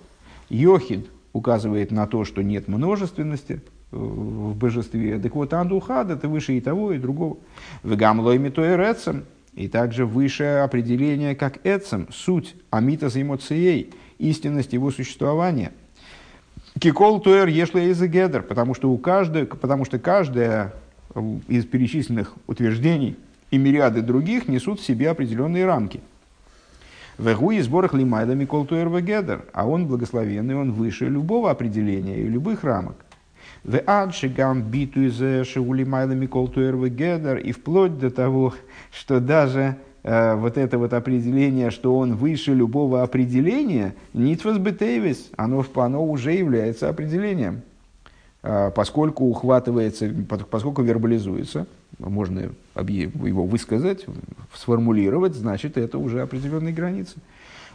Йохид указывает на то, что нет множественности э, в божестве. Так вот, андухад это выше и того, и другого. Вегамлой метой рецем, и также высшее определение, как эцем, суть амитас эмоцией, истинность его существования. Кикол туэр ешле из потому что у каждой, потому что каждая э, из перечисленных утверждений и мириады других несут в себе определенные рамки. Вегу и сборах лимайда микол туэр вегедер, а он благословенный, он выше любого определения и любых рамок. В адшигам биту из шеулимайда микол туэр вегедер, и вплоть до того, что даже э, вот это вот определение, что он выше любого определения, нитвас бетейвис, оно, оно уже является определением. А, поскольку ухватывается, поскольку вербализуется, можно его высказать, сформулировать, значит, это уже определенные границы.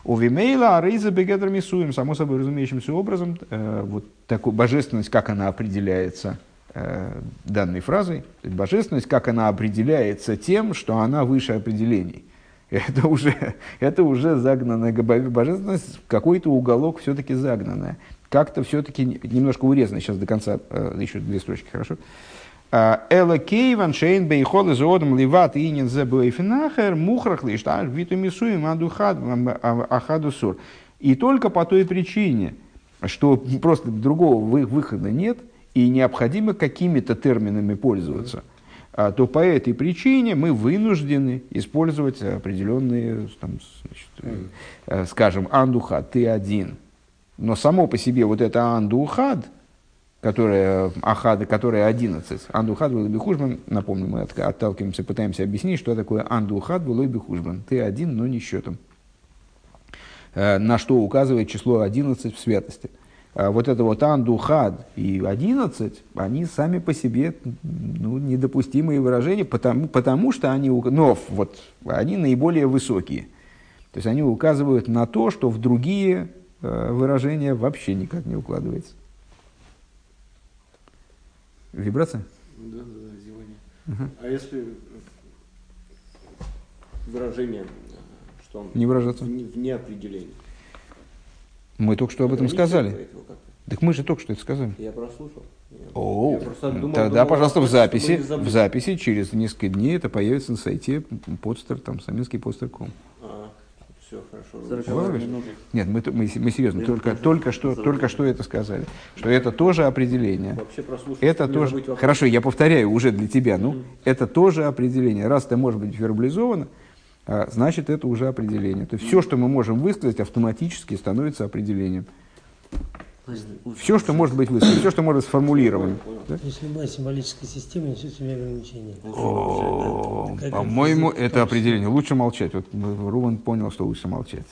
У Вимейла Арейза Бегедр Мисуем, само собой разумеющимся образом, э, вот такую божественность, как она определяется э, данной фразой, божественность, как она определяется тем, что она выше определений. Это уже, это уже загнанная божественность, какой-то уголок все-таки загнанная. Как-то все-таки немножко урезано. Сейчас до конца, э, еще две строчки, хорошо? Эла кейван шейн бейхол из одам ливат инин зе бейфинахер мухрах лишташ виту мисуем адухад ахадусур. И только по той причине, что просто другого вы- выхода нет, и необходимо какими-то терминами пользоваться, а, то по этой причине мы вынуждены использовать определенные, там, значит, э, скажем, андухад, ты один. Но само по себе вот это андухад, которая, ахада, которая 11, андухад был бихужбан, напомню, мы от- отталкиваемся, пытаемся объяснить, что такое андухад был бихужбан. Ты один, но не счетом. Э, На что указывает число 11 в святости. А Вот это вот андухад и 11, они сами по себе ну, недопустимые выражения, потому, потому что они, но вот, они наиболее высокие. То есть они указывают на то, что в другие э, выражения вообще никак не укладывается. Вибрация? Да, да, да, зевание. А если выражение, что он Не выражаться. вне, определения? Мы только что об этом сказали. Так мы же только что это сказали. Я прослушал. Я- О, я просто думал- тогда, думал, пожалуйста, в записи, в записи через несколько дней это появится на сайте подстер, там, саминский подстер.ком. А, все, хорошо. Нет, мы, мы, мы серьезно, только, только, что, только что это сказали. Что это тоже определение. Вообще. Это тоже... Хорошо, я повторяю уже для тебя. Ну, это тоже определение. Раз это может быть вербализовано, а, значит, это уже определение. То есть все, что мы можем высказать, автоматически становится определением. Все, что может быть высказано, все, что может быть сформулировано. Да? То есть любая символическая система несет в себе ограничения. По-моему, это определение. Лучше молчать. Вот м, Руван понял, что лучше молчать.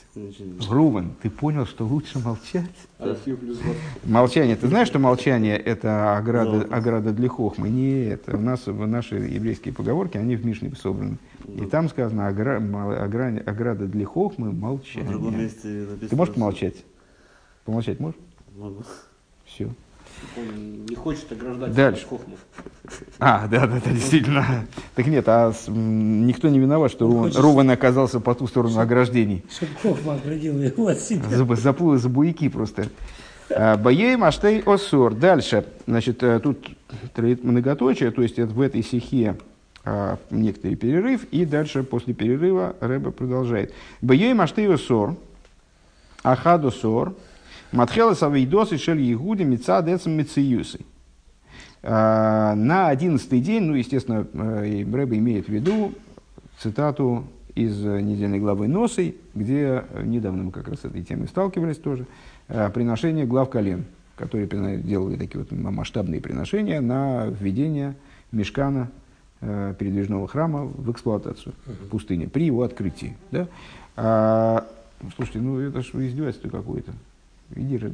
Руван, ты понял, что лучше молчать? IQ плюс 20. Молчание. Ты знаешь, что молчание – это ограда, Да. ограда для хохмы? Нет. У нас в наши еврейские поговорки, они в Мишне собраны. И там сказано огра- ограда для хохмы – молчание. Ты можешь помолчать? Помолчать можешь? Могу. Все. Он не хочет ограждать Дальше. хохмы. А, да, да, да, действительно. Так нет, а с- м, никто не виноват, что Руван, хочешь- Руван оказался по ту сторону ограждений. Чтобы Хохма оградил его от себя. Заб- Заплыл за буйки просто. А, Боей маштей осор. Дальше, значит, э, тут троит многоточие, то есть это в этой стихе а, некоторый перерыв, и дальше после перерыва Рэба продолжает. Боей маштей осор, ахадо сор, матхела савейдосы шель егуди мица децем мициюсы. А, На одиннадцатый день, ну, естественно, э, Рэба имеет в виду цитату из э, недельной главы Носы, где э, недавно мы как раз с этой темой сталкивались тоже, приношение глав колен, которые делали такие вот масштабные приношения на введение мешкана передвижного храма в эксплуатацию в пустыне при его открытии. Да? А, слушайте, ну это же издевательство какое-то. Иди же,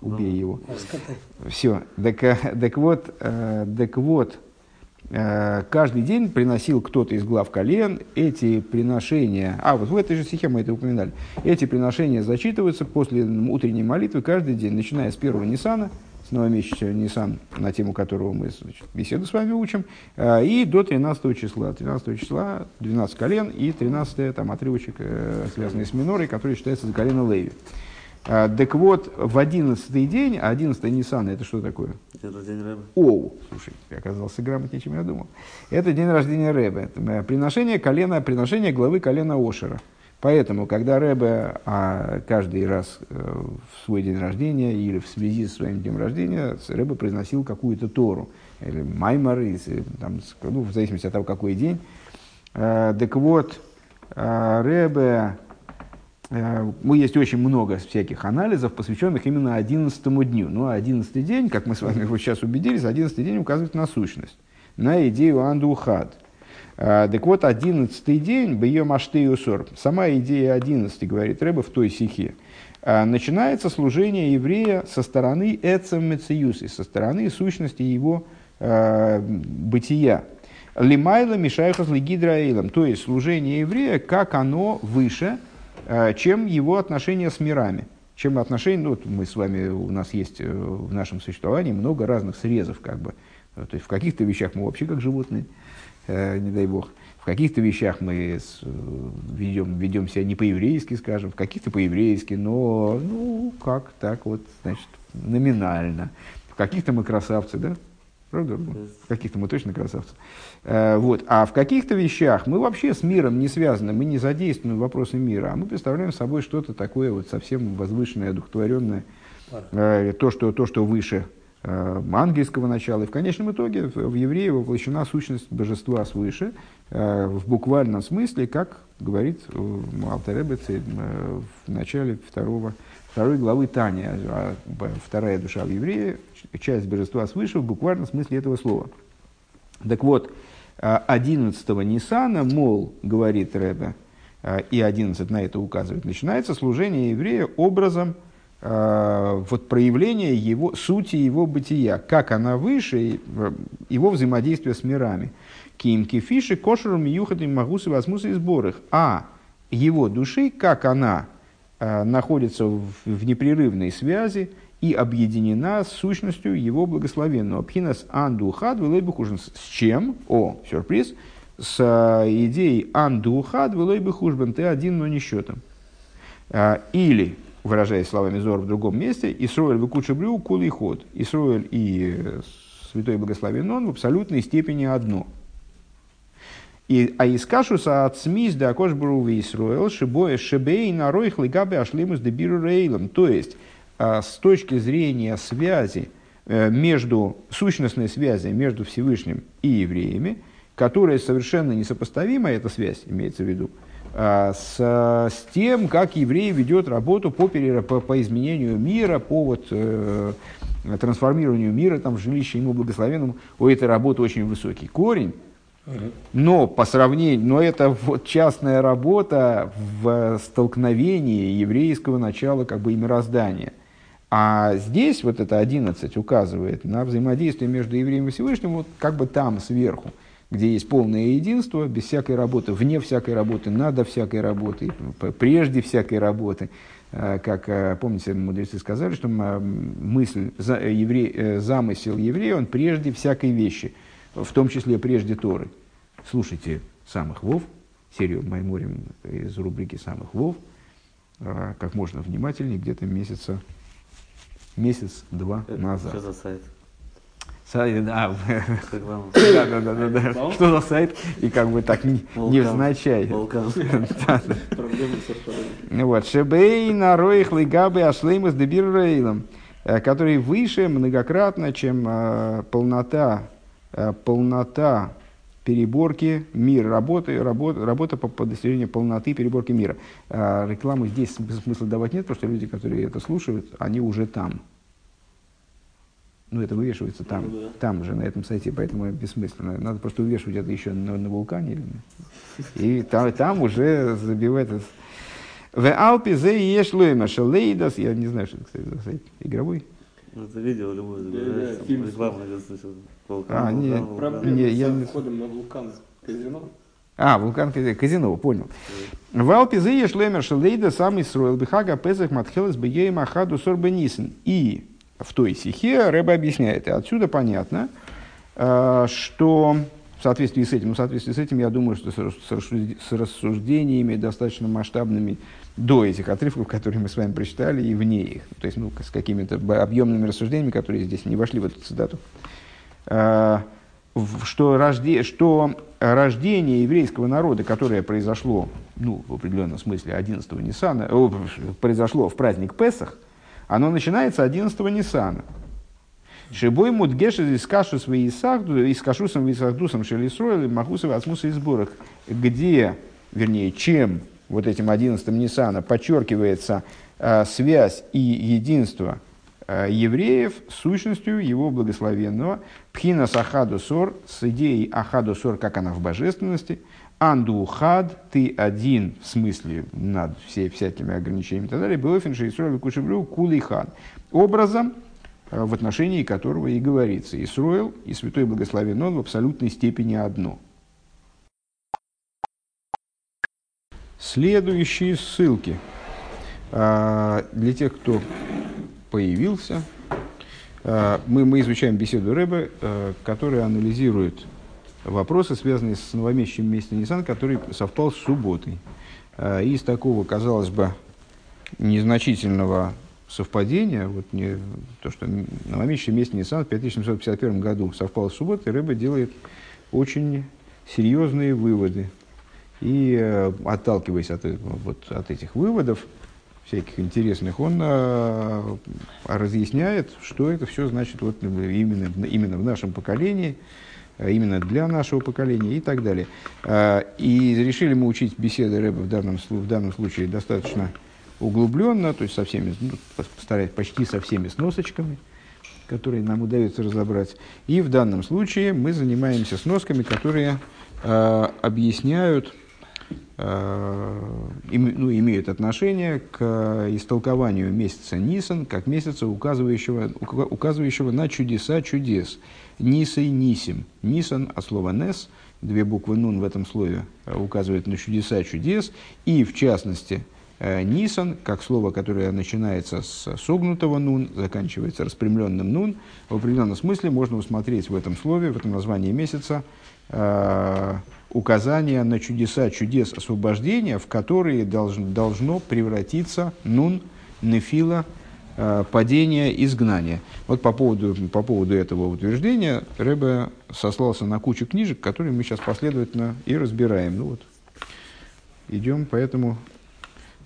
убей его. Раскатай. Все. Так, э, так вот, э, так вот э, каждый день приносил кто-то из глав колен эти приношения. А, вот в этой же стихе мы это упоминали. Эти приношения зачитываются после утренней молитвы каждый день, начиная с первого Ниссана, с новомесячного Ниссан, на тему которого мы значит, беседу с вами учим, и до 13 числа. 13 числа 12 колен и 13 там, отрывочек, связанный с минорой, который считается за колено Леви. А, Так вот, в 11 день, а 11 Ниссана это что такое? Это день Рэба. Оу, слушай, ты оказался грамотнее, чем я думал. Это день рождения Рэбе. Э, Приношение, колена, приношение главы колена Ошера. Поэтому, когда Рэбе а, каждый раз э, в свой день рождения или в связи с своим днем рождения Рэбе произносил какую-то Тору, или Маймар, если, там, ну, в зависимости от того, какой день. Э, так вот, э, Рэбе Э, есть очень много всяких анализов, посвященных именно 11 дню. Ну, а 11 день, как мы с вами вот сейчас убедились, 11 день указывает на сущность, на идею андухад. А, Так вот, 11 день, бьем аштеюсор, сама идея 11, говорит Рэба в той стихе, а, начинается служение еврея со стороны Эцем Мециюси, со стороны сущности его бытия. Лимайла Мишайхас Легидраилом, то есть служение еврея, как оно выше, чем его отношения с мирами. Чем отношения, ну, вот мы с вами, у нас есть э, в нашем существовании много разных срезов, как бы. Э, То есть в каких-то вещах мы вообще как животные, э, не дай бог. В каких-то вещах мы ведем, ведем себя не по-еврейски, скажем, в каких-то по-еврейски, но, ну, как так вот, значит, номинально. В каких-то мы красавцы, да? Правда? В каких-то мы точно красавцы. Э, вот. А в каких-то вещах мы вообще с миром не связаны, мы не задействованы в вопросы мира, а мы представляем собой что-то такое вот совсем возвышенное, одухотворенное, э, то, что, то, что выше э, ангельского начала. И в конечном итоге в, евреи воплощена сущность божества свыше, в буквальном смысле, как говорит Алтаребец э, в начале второго, второй главы Тани. А, Вторая душа в еврее, ч- часть божества свыше в буквальном смысле этого слова. Так вот, э, 11 Нисана, мол, говорит Рэбе, э, и 11 на это указывает, начинается служение еврея образом э, вот проявления его, сути его бытия, как она выше, его взаимодействия с мирами. Ким кефиши кошером юхат и магусы возмусы и сборах. А его души, как она находится в, непрерывной связи и объединена с сущностью его благословенного. Пхинас андухад хужен. С чем? О, сюрприз. С э, идеей андухад хужбен. Ты один, но не счетом. А, Или, выражаясь словами Зор в другом месте, Исроэль выкуча брю кулый ход. Исроэль и э, Святой Благословен Он в абсолютной степени одно. И, а из кашуса от смис да акош бруви Исроэл шибоя шебей на ройх лигаби ашлимус дебиру рейлом. То есть, а, с точки зрения связи э, между, сущностной связи между Всевышним и евреями, которая совершенно несопоставима, эта связь имеется в виду, а, с, с тем, как еврей ведет работу по, перера- по, по изменению мира, по вот, э, трансформированию мира там, в жилище ему благословенному. У этой работы очень высокий корень, но по сравнению, но это вот частная работа в столкновении еврейского начала как бы и мироздания. А здесь вот это 11 указывает на взаимодействие между евреем и Всевышним, вот как бы там сверху, где есть полное единство, без всякой работы, вне всякой работы, надо всякой работы, прежде всякой работы. Э, Как, э, помните, мудрецы сказали, что м, мысль, э, еврей, э, замысел еврея, он прежде всякой вещи, в том числе прежде Торы. Слушайте самых Вов, серию Майморим из рубрики самых Вов, э, как можно внимательнее, где-то месяца, месяц-два Это назад. Что за сайт? Сайт, да, Как вам? да, да, да, да, да. Что за сайт? И как бы так не- невзначай. Вулкан. Ну Вот, Шебей на роих лигабы ашлеймус дебир рейлом, э, который выше многократно, чем э, полнота, э, полнота переборки мира, работы, работа, работа по, по достижению полноты переборки мира. Э, Рекламу здесь смысла давать нет, потому что люди, которые это слушают, они уже там. Ну, это вывешивается там, Ну да. там же, на этом сайте, поэтому бессмысленно. Надо просто вывешивать это еще на, на вулкане. или- И там, там уже забивать. это. В Алпе зе еш лойма шалейдас. Я не знаю, что это, кстати, за сайт. Игровой? Ну, это видео любое Да, Вулкан, А, вулкан, нет, вулкан. Проблемы Не, я входом на вулкан казино. А, вулкан казино, казино, понял. В Алпе зе еш лойма шалейда сам Исроил бихага песах матхелес бегеем ахаду сорбенисен. И в той стихе Рэба объясняет, и отсюда понятно, э, что в соответствии с этим, ну, в соответствии с этим, я думаю, что с рас- с рассужд- с рассуждениями достаточно масштабными до этих отрывков, которые мы с вами прочитали, и вне их, то есть ну, с какими-то объемными рассуждениями, которые здесь не вошли в эту цитату, что, рожде, что рождение еврейского народа, которое произошло, ну, в определенном смысле 11 Ниссана, о, произошло в праздник Песах, оно начинается 11 Ниссана. Шибой мудгеш из кашу свои исахду, из кашусом висахдусом шелисроил, махусов асмуса и сборах, где, вернее, чем вот этим 11 Ниссана подчеркивается э, связь и единство э, евреев с сущностью его благословенного, пхина сахаду сор, с идеей ахаду сор, как она в божественности, анду хад, ты один, в смысле над всей, всякими ограничениями и так далее, беофин шейсроль кушевлю кулый хад. Образом, э, в отношении которого и говорится, Исроил и Святой Благословен Он в абсолютной степени одно. Следующие ссылки. А, Для тех, кто появился, а, мы, мы изучаем беседу Рэбе, а, которая анализирует вопросы, связанные с новомесячным месяцем Нисан, который совпал с субботой. А, Из такого, казалось бы, незначительного совпадения, вот не, то, что новомесячный месяц Нисан в 5751 году совпал с субботой, Рэбе делает очень серьезные выводы. И э, отталкиваясь от, э- вот, от этих выводов, всяких интересных, он а, разъясняет, что это все значит вот именно, именно в нашем поколении, а именно для нашего поколения и так далее. А, и решили мы учить беседы Рэба в данном, в данном случае достаточно углубленно, то есть со всеми, ну, постараюсь почти со всеми сносочками, которые нам удается разобрать. И в данном случае мы занимаемся сносками, которые а, объясняют, э, ну, имеют отношение к истолкованию месяца Нисан как месяца, указывающего, ука- указывающего на чудеса чудес. Ниса и Нисим. Нисан от слова Нес, две буквы Нун в этом слове э, указывают на чудеса чудес. И в частности, э, Нисан, как слово, которое начинается с согнутого Нун, заканчивается распрямленным Нун, в определенном смысле можно усмотреть в этом слове, в этом названии месяца, э, указание на чудеса, чудес освобождения, в которые должен, должно превратиться нун, нефила, э, падение, изгнание. Вот по поводу, по поводу этого утверждения Рэбе сослался на кучу книжек, которые мы сейчас последовательно и разбираем. Ну вот, идем по этому,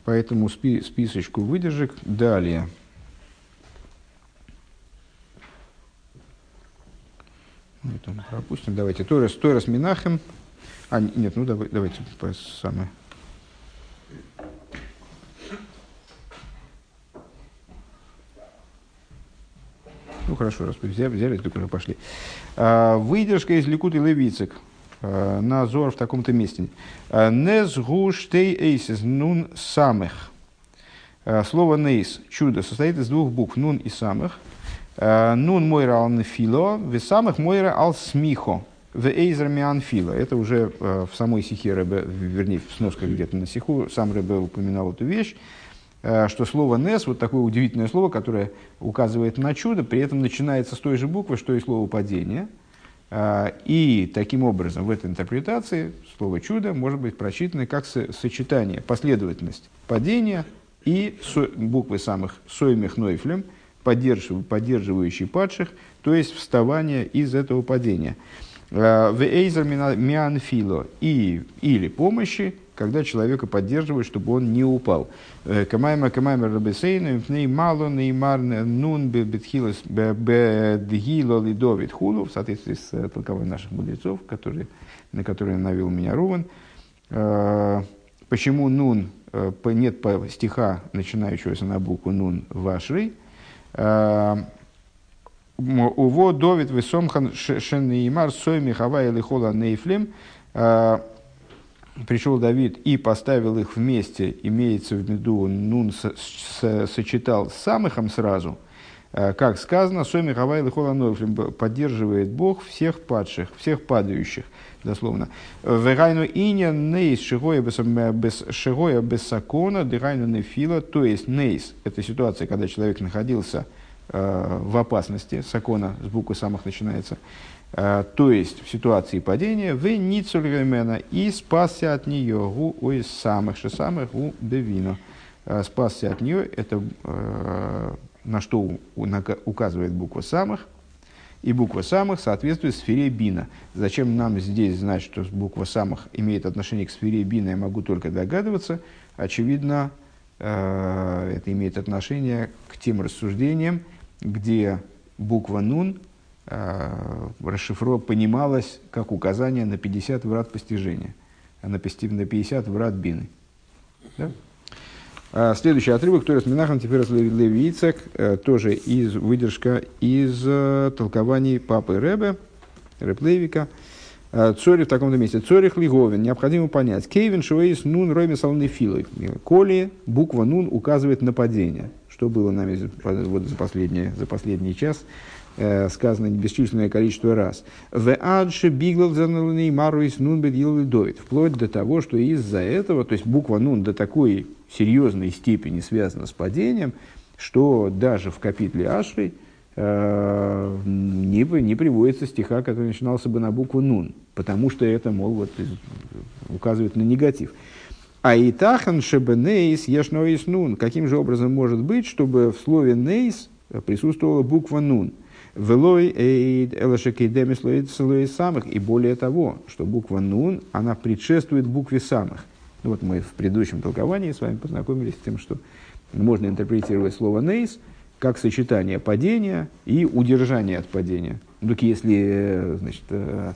по этому спи, списочку выдержек. Далее. Ну, это пропустим. Давайте. Торас, Торас Минахем. А, нет, ну давай, давайте по самое. Ну хорошо, раз взяли, взяли так уже пошли. А, выдержка из Ликут и Левицик а, на Зор в таком-то месте. А, Нез гуштей эйсис нун самых. А, Слово нейс, чудо, состоит из двух букв, нун и самых. А, Нун мойра ал нефило, самых мойра ал смихо. В эйзер мианфила. Это уже э, в самой сихе Рэбе, вернее, в сносках где-то на сиху, сам Рэбе упоминал эту вещь, э, что слово «нес», вот такое удивительное слово, которое указывает на чудо, при этом начинается с той же буквы, что и слово «падение». Э, и таким образом в этой интерпретации слово «чудо» может быть прочитано как со- сочетание, последовательность падения и буквы самых «соймих нойфлем», поддерживающий падших, то есть вставание из этого падения. В эйзер мианфило и или помощи, когда человека поддерживают, чтобы он не упал. Э, Камайма камайма рабесейну, пней мало неймар нун бетхилос бедгило лидовит хулу, в соответствии с э, толкованием наших мудрецов, которые, на которые навел меня Руван. Э, Почему нун, э, нет стиха, начинающегося на букву нун в Э, Уво Довид Весомхан Шеннеймар Сойми Хавай Лихола Нейфлем. Пришел Давид и поставил их вместе, имеется в виду, Нун со- со- сочетал с самыхом сразу, Э, как сказано, Сойми Хавай Лихола Нейфлем поддерживает Бог всех падших, всех падающих, дословно. Верайну иня нейс шигоя без сакона, дырайну нефила, то есть нейс, это ситуация, когда человек находился э, в опасности, сакона с буквы самых начинается, э, то есть в ситуации падения, в ницульгемена и спасся от нее, гу ой самых же самых гу бевино. Э, Спасся от нее, это э, на что указывает буква самых, и буква самых соответствует сфере бина. Зачем нам здесь знать, что буква самых имеет отношение к сфере бина, я могу только догадываться. Очевидно, э, это имеет отношение к тем рассуждениям, где буква нун э, расшифро понималась как указание на 50 врат постижения, а на 50 врат бины. Да? А, Следующий отрывок, Торис Минахам, теперь Левицек, э, тоже из, выдержка из э, толкований папы Ребе, Реб Левика. Э, Цори в таком-то месте. Цорих Лиговин. Необходимо понять. Кейвин Шуэйс Нун Роми Салны Филой. Коли буква Нун указывает на падение. Что было нами вот за, последние, за последний час э, сказано бесчисленное количество раз. В адше биглал занылный маруис нун бедил. Вплоть до того, что из-за этого, то есть буква нун до такой серьезной степени связана с падением, что даже в капитле Ашри э, не, не приводится стиха, который начинался бы на букву нун, потому что это, мол, вот, указывает на негатив. А и тахан шебенейс ешноис нун. Каким же образом может быть, чтобы в слове нейс присутствовала буква нун? Велой элашекейдемис самых. И более того, что буква нун, она предшествует букве самых. Ну, вот мы в предыдущем толковании с вами познакомились с тем, что можно интерпретировать слово «нейс» как сочетание падения и удержания от падения. Ну, так если значит, э,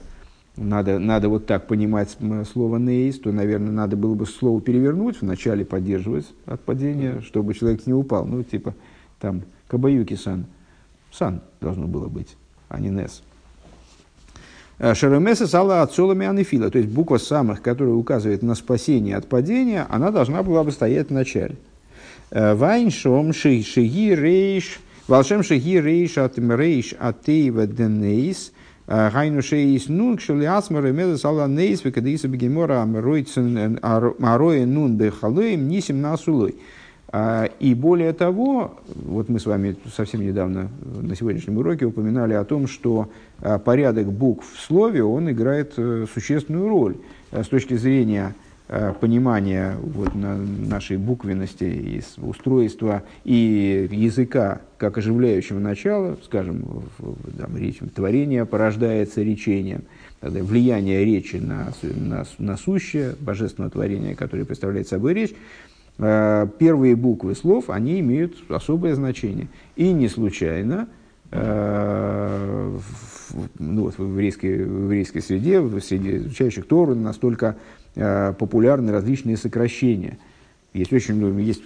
надо, надо вот так понимать слово «нейс», то, наверное, надо было бы слово перевернуть, вначале поддерживать от падения, чтобы человек не упал. Ну, типа, там, Кабаюки-сан. Сан должно было быть, а не «нес». Э, Шеремеса сала отцолами анефила, то есть буква самых, которая указывает на спасение от падения, она должна была бы стоять в начале. Э, Вайншом шиги рейш, волшем шиги рейш от рейш от тейва денейс, э, Гайну шеис нун, кшели асма ремеда сала нейс, векадиса бегемора ароя нун бехалоем нисим насулой. А, и более того, вот мы с вами совсем недавно на сегодняшнем уроке упоминали о том, что а, порядок букв в слове, он играет э, существенную роль э, с точки зрения э, понимания вот, нашей буквенности, и устройства и языка как оживляющего начала, скажем, там, речь, творение порождается речением, влияние речи на, на, на сущее, божественное творение, которое представляет собой речь, Э, первые буквы слов, они имеют особое значение. И не случайно э, ну, вот в, еврейской, в еврейской среде, в среде изучающих Тору настолько э, популярны различные сокращения. Есть очень есть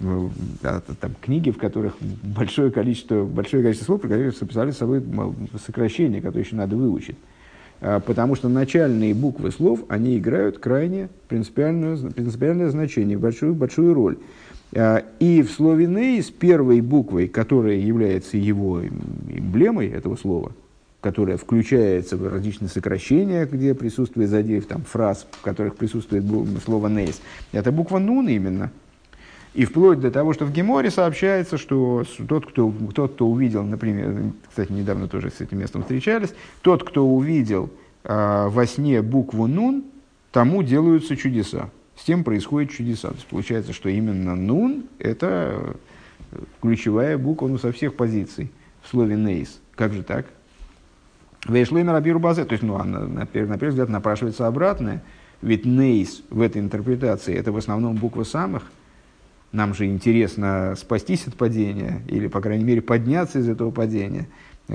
там, книги, в которых большое количество, большое количество слов, которые сописали с собой сокращения, которые еще надо выучить. А, потому что начальные буквы слов, они играют крайне принципиальное, принципиальное значение, большую, большую роль. А, и в слове «нейс» первой буквой, которая является его эмблемой этого слова, которая включается в различные сокращения, где присутствует задев там, фраз, в которых присутствует слово «нейс», это буква «нун» именно – и вплоть до того, что в Геморе сообщается, что тот, кто, тот, кто увидел, например, кстати, недавно тоже с этим местом встречались, тот, кто увидел э, во сне букву «нун», тому делаются чудеса. С тем происходят чудеса. То есть получается, что именно «нун» – это ключевая буква ну, со всех позиций в слове «нейс». Как же так? Вейшлеймер Абиру Базе, то есть, ну, на, на, на первый взгляд напрашивается обратное, ведь «нейс» в этой интерпретации – это в основном буква самых – нам же интересно спастись от падения, или, по крайней мере, подняться из этого падения,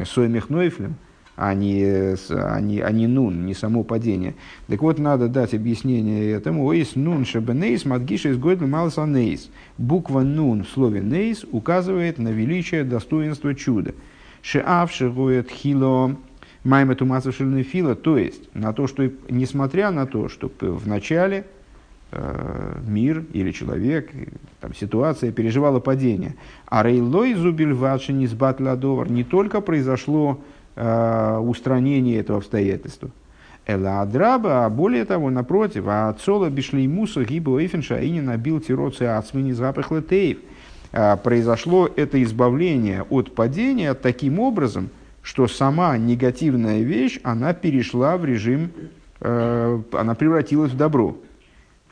Соймих Нойфлем, а не, а, не, а не нун, не само падение. Так вот, надо дать объяснение этому. Оис нун шабенейс мадгиша из гойдл малса нейс. Буква нун в слове нейс указывает на величие, достоинство чуда. Шеав шегоет хило майма тумаса фила, то есть на то, что несмотря на то, что в начале Э, мир или человек, там, ситуация переживала падение. А рейлой зубиль не сбатладовар не только произошло э, устранение этого обстоятельства, Эла Адраба, а более того, напротив, а отцола бишлеймуса гибо эйфенша и не набил тироцы ацмини запах летеев. Э, произошло это избавление от падения таким образом, что сама негативная вещь, она перешла в режим, она превратилась в добро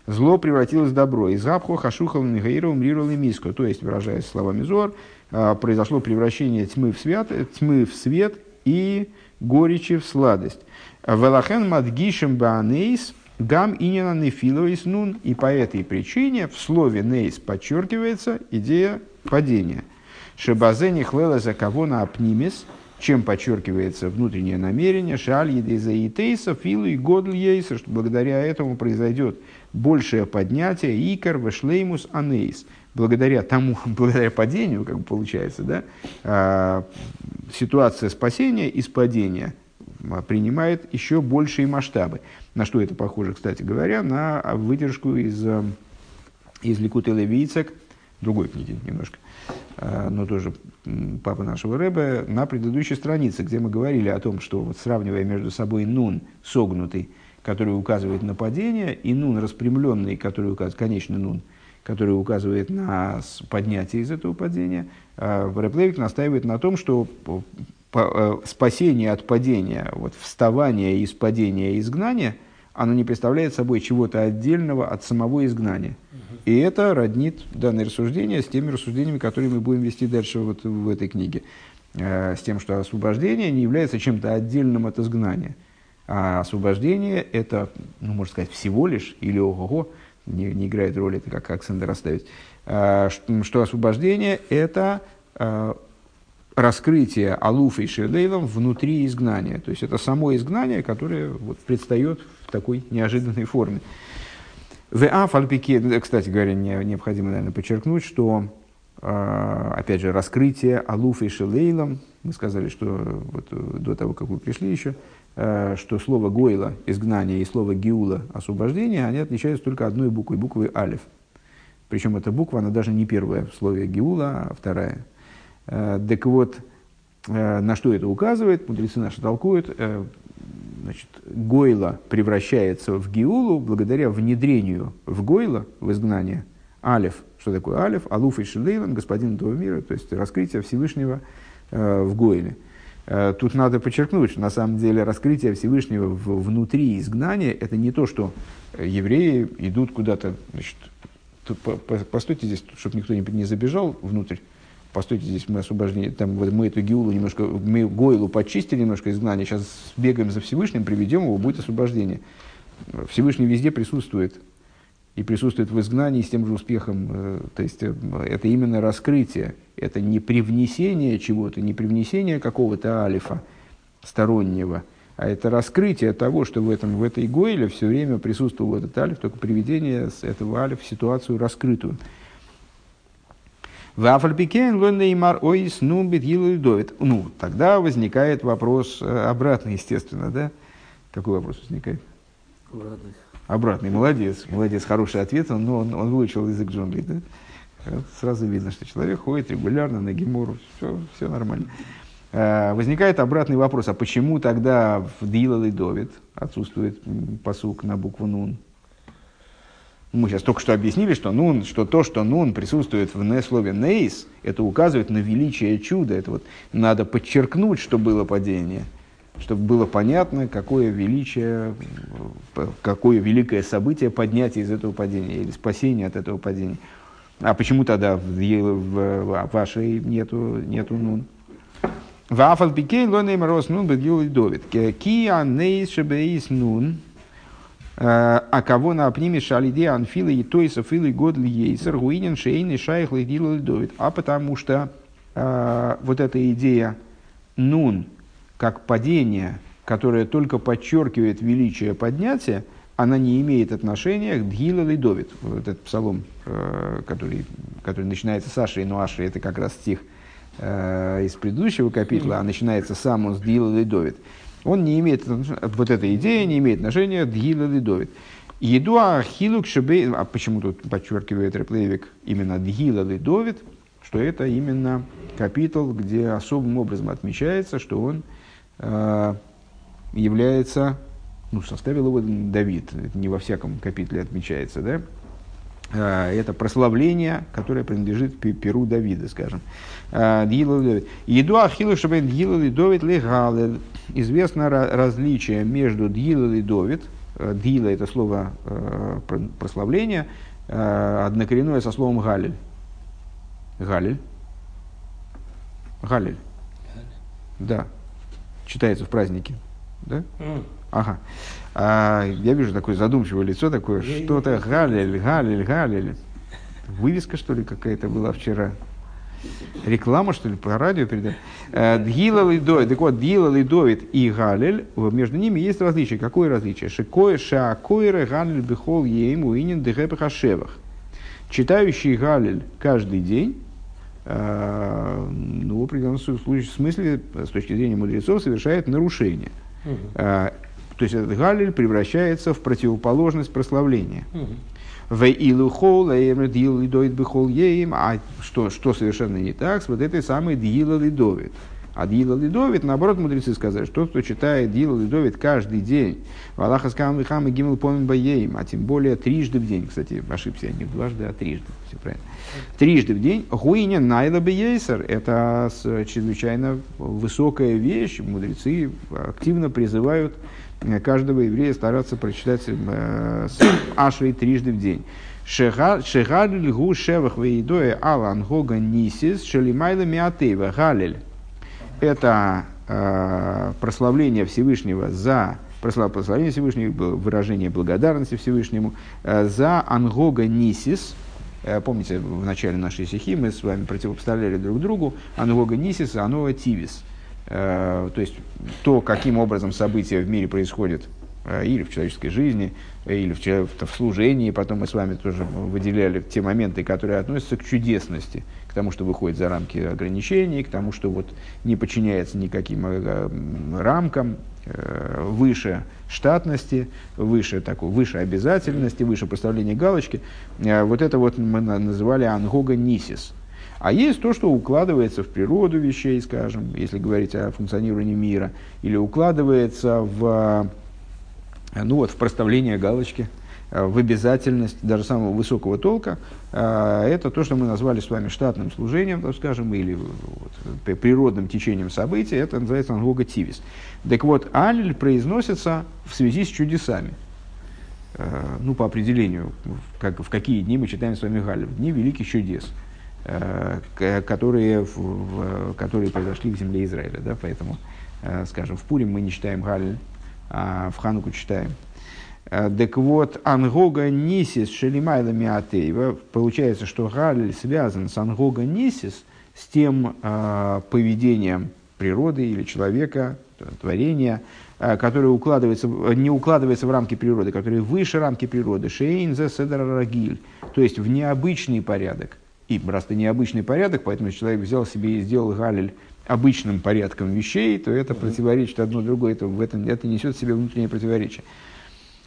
зло превратилось в добро. Из Габху Хашухал Михаиров Мрирал и Миску. То есть, выражаясь словами Зор, а, произошло превращение тьмы в, свят, тьмы в свет и горечи в сладость. Велахен Мадгишем Баанейс Гам Инина Нефиловис Нун. И по этой причине в слове Нейс подчеркивается идея падения. Шебазени хлела за кого на апнимис, чем подчеркивается внутреннее намерение, шаль едеза и тейса, филу и годль ейса, что благодаря этому произойдет большее поднятие, икар, вешлеймус, анейс. Благодаря тому, благодаря падению, как бы получается, да, а, ситуация спасения из падения а, принимает еще большие масштабы. На что это похоже, кстати говоря, на выдержку из, а, из Ликута Левийцек, другой книги немножко, но тоже папа нашего Рэба, на предыдущей странице, где мы говорили о том, что вот сравнивая между собой нун согнутый который указывает на падение, и нун распрямленный, который указывает, конечный нун, который указывает на поднятие из этого падения, а, Реплевик настаивает на том, что э, спасение от падения, вот вставание из падения и изгнания, оно не представляет собой чего-то отдельного от самого изгнания. И это роднит данное рассуждение с теми рассуждениями, которые мы будем вести дальше вот в этой книге. Э, с тем, что освобождение не является чем-то отдельным от изгнания – а освобождение – это, ну, можно сказать, всего лишь, или ого-го, не, не играет роли, это как акцент расставить, э, что, освобождение – это э, раскрытие Алуфа и Шелейлом внутри изгнания. То есть это само изгнание, которое вот предстает такой неожиданной форме. В Афальпике, кстати говоря, не, необходимо, наверное, подчеркнуть, что, э, опять же, раскрытие Алуфа и Шелейлом, мы сказали, что вот до того, как вы пришли еще, э, что слово Гойла, изгнание, и слово Гиула, освобождение, они отличаются только одной буквой, буквой Алиф. Причем эта буква, она даже не первая в слове Гиула, а вторая – Э, так вот, э, на что это указывает? Мудрецы наши толкуют. Э, значит, Гойла превращается в Гиулу благодаря внедрению в Гойла, в изгнание, Алиф. Что такое Алиф? Алуф и Шилейлан, господин этого мира, то есть раскрытие Всевышнего в Гойле. Тут надо подчеркнуть, что на самом деле раскрытие Всевышнего внутри изгнания – это не то, что евреи идут куда-то, значит, тут, постойте здесь, чтобы никто не забежал внутрь, постойте, здесь мы освобождение, там, вот мы эту Гиулу немножко, мы Гойлу почистили немножко изгнание, сейчас бегаем за Всевышним, приведем его, будет освобождение. Всевышний везде присутствует, и присутствует в изгнании с тем же успехом. Э, то есть э, это именно раскрытие, это не привнесение чего-то, не привнесение какого-то алефа стороннего, а это раскрытие того, что в, этом, в этой גולה все время присутствовал этот алеф, только приведение этого алефа в ситуацию раскрытую. В Афальпикен Лонеймар Ойс Нумбит Довид. Ну, тогда возникает вопрос э, обратный, естественно, да? Какой вопрос возникает? Обратный. Обратный, молодец, молодец, хороший ответ, но он, он выучил язык джунглей, да? Сразу видно, что человек ходит регулярно на гемору, все, все нормально. Э, возникает обратный вопрос, а почему тогда в Дилал и Довид отсутствует посук на букву Нун? Мы сейчас только что объяснили, что, нун, что то, что нун присутствует в слове нейс, это указывает на величие чуда. Это вот надо подчеркнуть, что было падение, чтобы было понятно, какое величие, какое великое событие поднятия из этого падения или спасения от этого падения. А почему тогда в, в, в вашей нету, нету нун? Вафал пикейн лонейм рос нун бедгил довид. Кия нейс шебеис нун. А кого на апниме шалиде анфила и тойса филы год ейсер гуинен шейный шайх лидил лидовит. А потому что э, вот эта идея нун, как падение, которое только подчеркивает величие поднятия, она не имеет отношения к Дгила Лидовит. Вот этот псалом, э, который, который начинается с Аши, но Аши это как раз стих э, из предыдущего капитла, а начинается сам он с Дгила Лидовит он не имеет, вот эта идея не имеет отношения к Дгила Лидовит. Еду Ахилук Шебей, а почему тут подчеркивает Реплевик именно Дгила Лидовит, что это именно капитал, где особым образом отмечается, что он э, является, ну, составил его Давид, это не во всяком капитле отмечается, да, это прославление, которое принадлежит Перу Давида, скажем. Э, Еду Ахилу Шабен Дгила Лидовит Легалел известно различие между Дгила и Довид. Э, Дгила – это слово э, прославления, э, однокоренное со словом Галиль. Галиль. Галиль. Да. Читается в празднике. Да? Ага. А, я вижу такое задумчивое лицо, такое что-то Галиль, Галиль, Галиль. Вывеска, что ли, какая-то была вчера? реклама, что ли, по радио передать. Э, Дгила Лидовит, так вот, Дгила Лидовит и Галель, между ними есть различие. Какое различие? Шикое Шаакойре Галель Бехол Ейм Уинин Дехепехашевах. Читающий Галель каждый день, э, ну, в определенном смысле, с точки зрения мудрецов, совершает нарушение. То есть этот Галель превращается в противоположность прославления. В илухол, дил лидоид бихол еим, а что, что совершенно не так с вот этой самой дила лидовит. А Дила Лидовит, наоборот, мудрецы сказали, что тот, кто читает Дила Лидовит каждый день, Валаха Скам Вихам и Гимл Помин Баеем, а тем более трижды в день, кстати, ошибся я не дважды, а трижды, все правильно. Трижды в день, Хуиня Найла Бейсер, это чрезвычайно высокая вещь, мудрецы активно призывают каждого еврея стараться прочитать э, с Ашей трижды в день. Шегалиль гу шевах веидоя алан гога нисис шелимайла миатева галиль. Это э, прославление Всевышнего за прослав- прославление Всевышнего, выражение благодарности Всевышнему э, за ангога нисис. Э, Помните, в начале нашей стихи мы с вами противопоставляли друг другу ангога нисис и анова тивис. Э, То есть то, каким образом события в мире происходят э, или в человеческой жизни, или в, в служении. Потом мы с вами тоже выделяли те моменты, которые относятся к чудесности, к тому, что выходит за рамки ограничений, к тому, что вот не подчиняется никаким э, рамкам, выше штатности, выше, такой, выше обязательности, выше поставления галочки. Вот это вот мы на- называли ангога нисис. А есть то, что укладывается в природу вещей, скажем, если говорить о функционировании мира, или укладывается в, ну вот, в проставление галочки, в обязательность даже самого высокого толка. Э, Это то, что мы назвали с вами штатным служением, так скажем, или вот, природным течением событий. Это называется ангога тивис. Так вот, аллель произносится в связи с чудесами. Э, Ну, по определению, как, в какие дни мы читаем с вами Галль? В дни великих чудес которые, в- в- которые произошли в земле Израиля. Да? Поэтому, э, скажем, в Пурим мы не читаем Галиль, а в Хануку читаем. Э, Так вот, Ангога Нисис Шелимайла Миатеева, получается, что Галиль связан с Ангога Нисис, с тем э, поведением природы или человека, творения, э, которое укладывается, не укладывается в рамки природы, которое выше рамки природы, Шейн зе Седер Рагиль, то есть в необычный порядок. И раз это необычный порядок, поэтому если человек взял себе и сделал Галиль обычным порядком вещей, то это противоречит одно другое, это, в этом, это несет в себе внутреннее противоречие.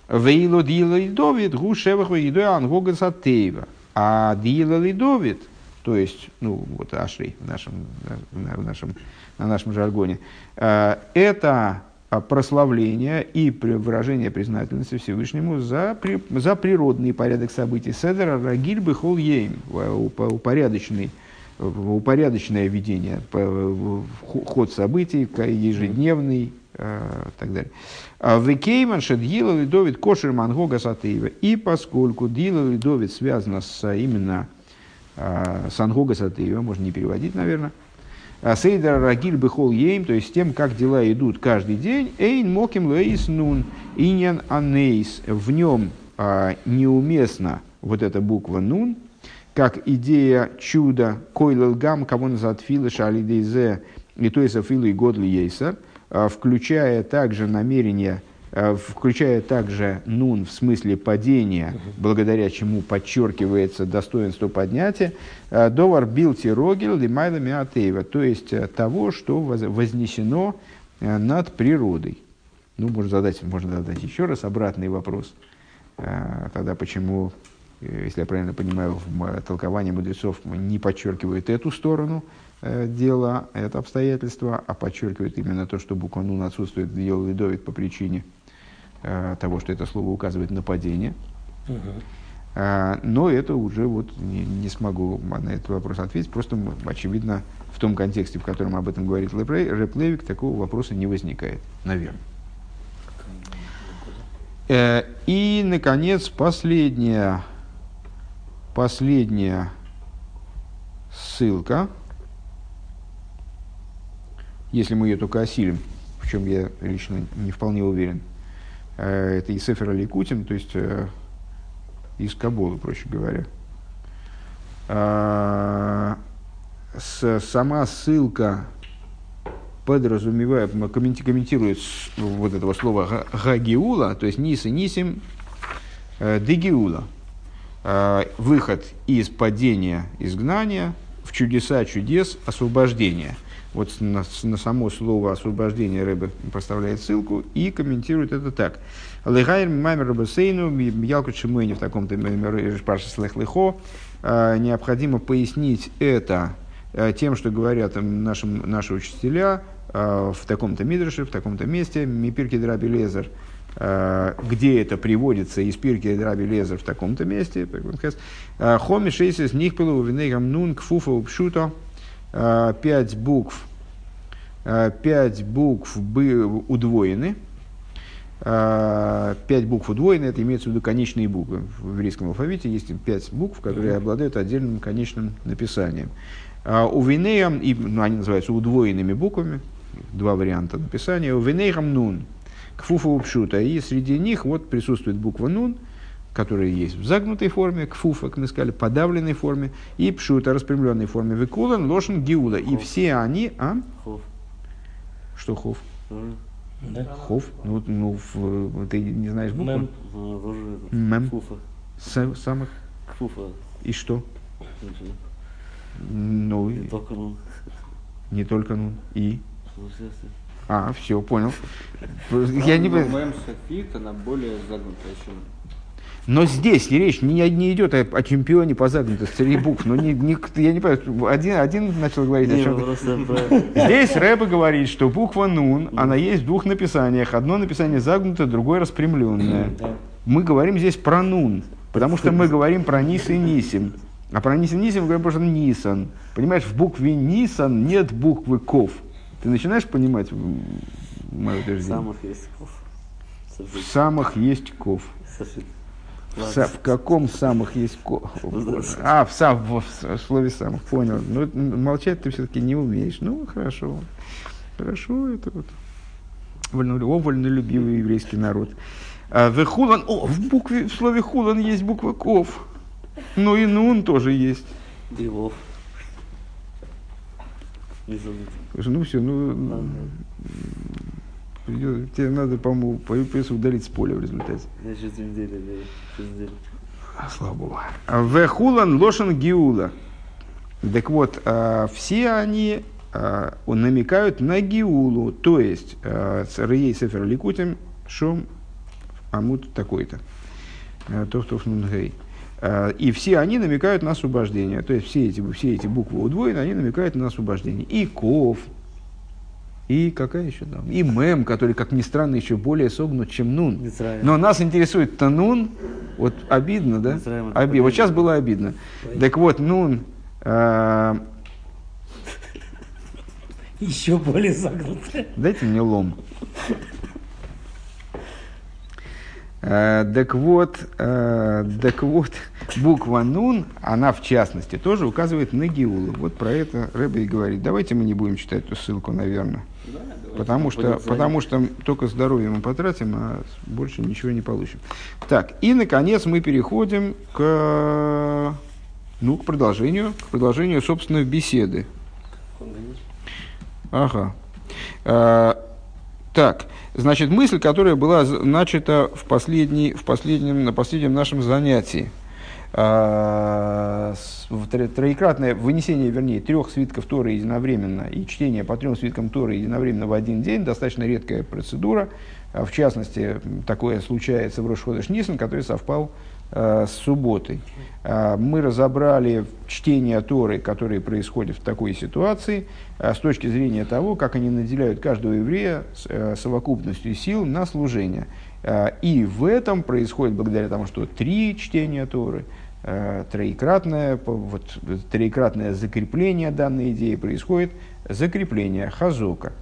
Вейло дила и довид, гушевах едой ангога сатеева. А дила и довид, то есть, ну, вот ашри в нашем, на, в нашем, на нашем жаргоне, э, это а, прославление и выражение признательности Всевышнему за, при- за природный порядок событий. Седер Рагиль Бехол Ейм, упорядоченный, упорядоченное ведение, по- в- в ход событий, ежедневный и так далее. А Векейман Шедгила Лидовит Кошер Мангога Сатеева. И поскольку Дила Лидовит связана с а, именно а, с Ангога Сатеева, можно не переводить, наверное, а Сейдер Рагиль Бехол Ейм, то есть тем, как дела идут каждый день, Эйн Моким Лейс Нун, Иньян Анейс, в нем а, неуместна вот эта буква Нун, как идея чуда Койлел Гам, кого назад Фила Шалидейзе, и есть Фила и Годли Ейсер, а, включая также намерение а, включая также нун в смысле падения, благодаря чему подчеркивается достоинство поднятия, а, довар билти рогел лимайла миатеева, то есть а, того, что воз- вознесено а, над природой. Ну, можно задать, можно задать еще раз обратный вопрос. А, Тогда почему, э, если я правильно понимаю, в толковании мудрецов не подчеркивают эту сторону э, дела, это обстоятельство, а подчеркивает именно то, что буква «нун» отсутствует в деле Лидовит по причине э, того, что это слово указывает на падение. А, Но это уже вот не, не смогу на этот вопрос ответить. Просто, очевидно, в том контексте, в котором об этом говорит Рэп Левик, такого вопроса не возникает, наверное. Э, И, наконец, последняя, последняя ссылка, если мы ее только осилим, в чем я лично не вполне уверен, э, это из Сефера Ликутин, то есть э, из Кабулы, проще говоря. А, с- Сама ссылка подразумевает, комментирует вот этого слова га- гагиула, то есть нис и нисим э, дегиула. Э, Выход из падения изгнания в чудеса чудес освобождения. Вот на, на само слово освобождение Рэбе поставляет ссылку и комментирует это так. Легайр мамер Рабасейну, Ялку Чимуэни в таком-то Паша Слехлехо. Э, Необходимо пояснить это э, тем, что говорят им нашим, наши учителя э, в таком-то мидрше, в таком-то месте, Мипирки Драби Лезер, где это приводится из Пирки Драби Лезер в таком-то месте. Хоми шейсис нихпелу винейгам нун кфуфа упшута. Э, Пять букв, э, пять букв бы удвоены. Э, Пять букв удвоены, это имеется в виду конечные буквы. В еврейском алфавите есть пять букв, которые обладают отдельным конечным написанием. У Винеям, и, ну, они называются удвоенными буквами, два варианта написания. У Винеям нун, кфуфа пшута. И среди них вот присутствует буква нун, которая есть в загнутой форме, кфуфа, как мы сказали, подавленной форме, и пшута, распрямленной форме. Викулан, лошен, гиула. И все они... А? Хоф. Что хов? Тоже? Да? Хов? Ну, ну в- ты не знаешь букву? Мем. Этот. Мем. Фуфа. Са- самых... Фуфа. И что? Ну, Не только ну. не только ну, и... Ну. А, все, понял. Я не понимаю. Моем софит, она более загнутая, чем... Но здесь речь не, не идет о, о чемпионе по загнутых среди букв. Ну, не, не- я не понимаю, один, один начал говорить о Не, чем ну, просто про... Здесь Рэба говорит, что буква Нун, она есть в двух написаниях. Одно написание загнутое, другое распрямленное. Мы говорим здесь про Нун, потому что мы говорим про Нис и Нисим. А про Нис и Нисим мы говорим просто Нисан. Понимаешь, в букве Нисан нет буквы Ков. Ты начинаешь понимать мое утверждение? Самых есть Хоф. В самых есть Ков. Софит. В, са- в каком самых есть ко? А, в, сам, в, в слове самых, понял. Ну, молчать ты все-таки не умеешь. Ну, хорошо. Хорошо, это вот. Вольно, о, вольнолюбивый еврейский народ. А, в хулан, о, в букве, в слове хулан есть буква ков. Ну и нун тоже есть. Слушай, ну все, ну, Ладно. Придёт- тебе надо, по-моему, по- придется удалить с поля в результате. Я через две недели, да, через неделю. А, Слава Богу. В хулан лошен гиула. Так вот, а, все они а, намекают на гиулу, то есть а, Рей Сефер Ликутим Шом Амут такой-то. А, Тов Тов Нун Гей. А, И все они намекают на освобождение. То есть все эти, все эти буквы удвоены, они намекают на освобождение. И Ков, и какая еще там? И Мем, который, как ни странно, еще более согнут, чем Нун. Мицраим. Но нас интересует Танун. Вот обидно, да? Мицраим это Оби- Вот понятно. сейчас было обидно. Так вот, Нун, а, Еще более загнутая. дайте мне лом. А, Так вот, а, так вот, буква Нун, она в частности тоже указывает на Геулу. Вот про это Рэбе и говорит. Давайте мы не будем читать эту ссылку, наверное. Да. Потому что, потому что только здоровье мы потратим, а больше ничего не получим. Так, и наконец мы переходим к, ну, к продолжению, к продолжению, собственно, беседы. Ага. А, так, значит, мысль, которая была начата в, последней, в последнем, на последнем нашем занятии. А, троекратное вынесение, вернее, трех свитков Торы единовременно и чтение по трем свиткам Торы единовременно в один день достаточно редкая процедура. А, В частности, такое случается в Рошходыш Нисан, который совпал а, с субботой. Мы разобрали чтение Торы, которые происходят в такой ситуации, с точки зрения того, как они наделяют каждого еврея э, совокупностью сил на служение. И в этом происходит, благодаря тому, что три чтения Торы, троекратное, по- вот, э, троекратное закрепление данной идеи происходит, закрепление хазока.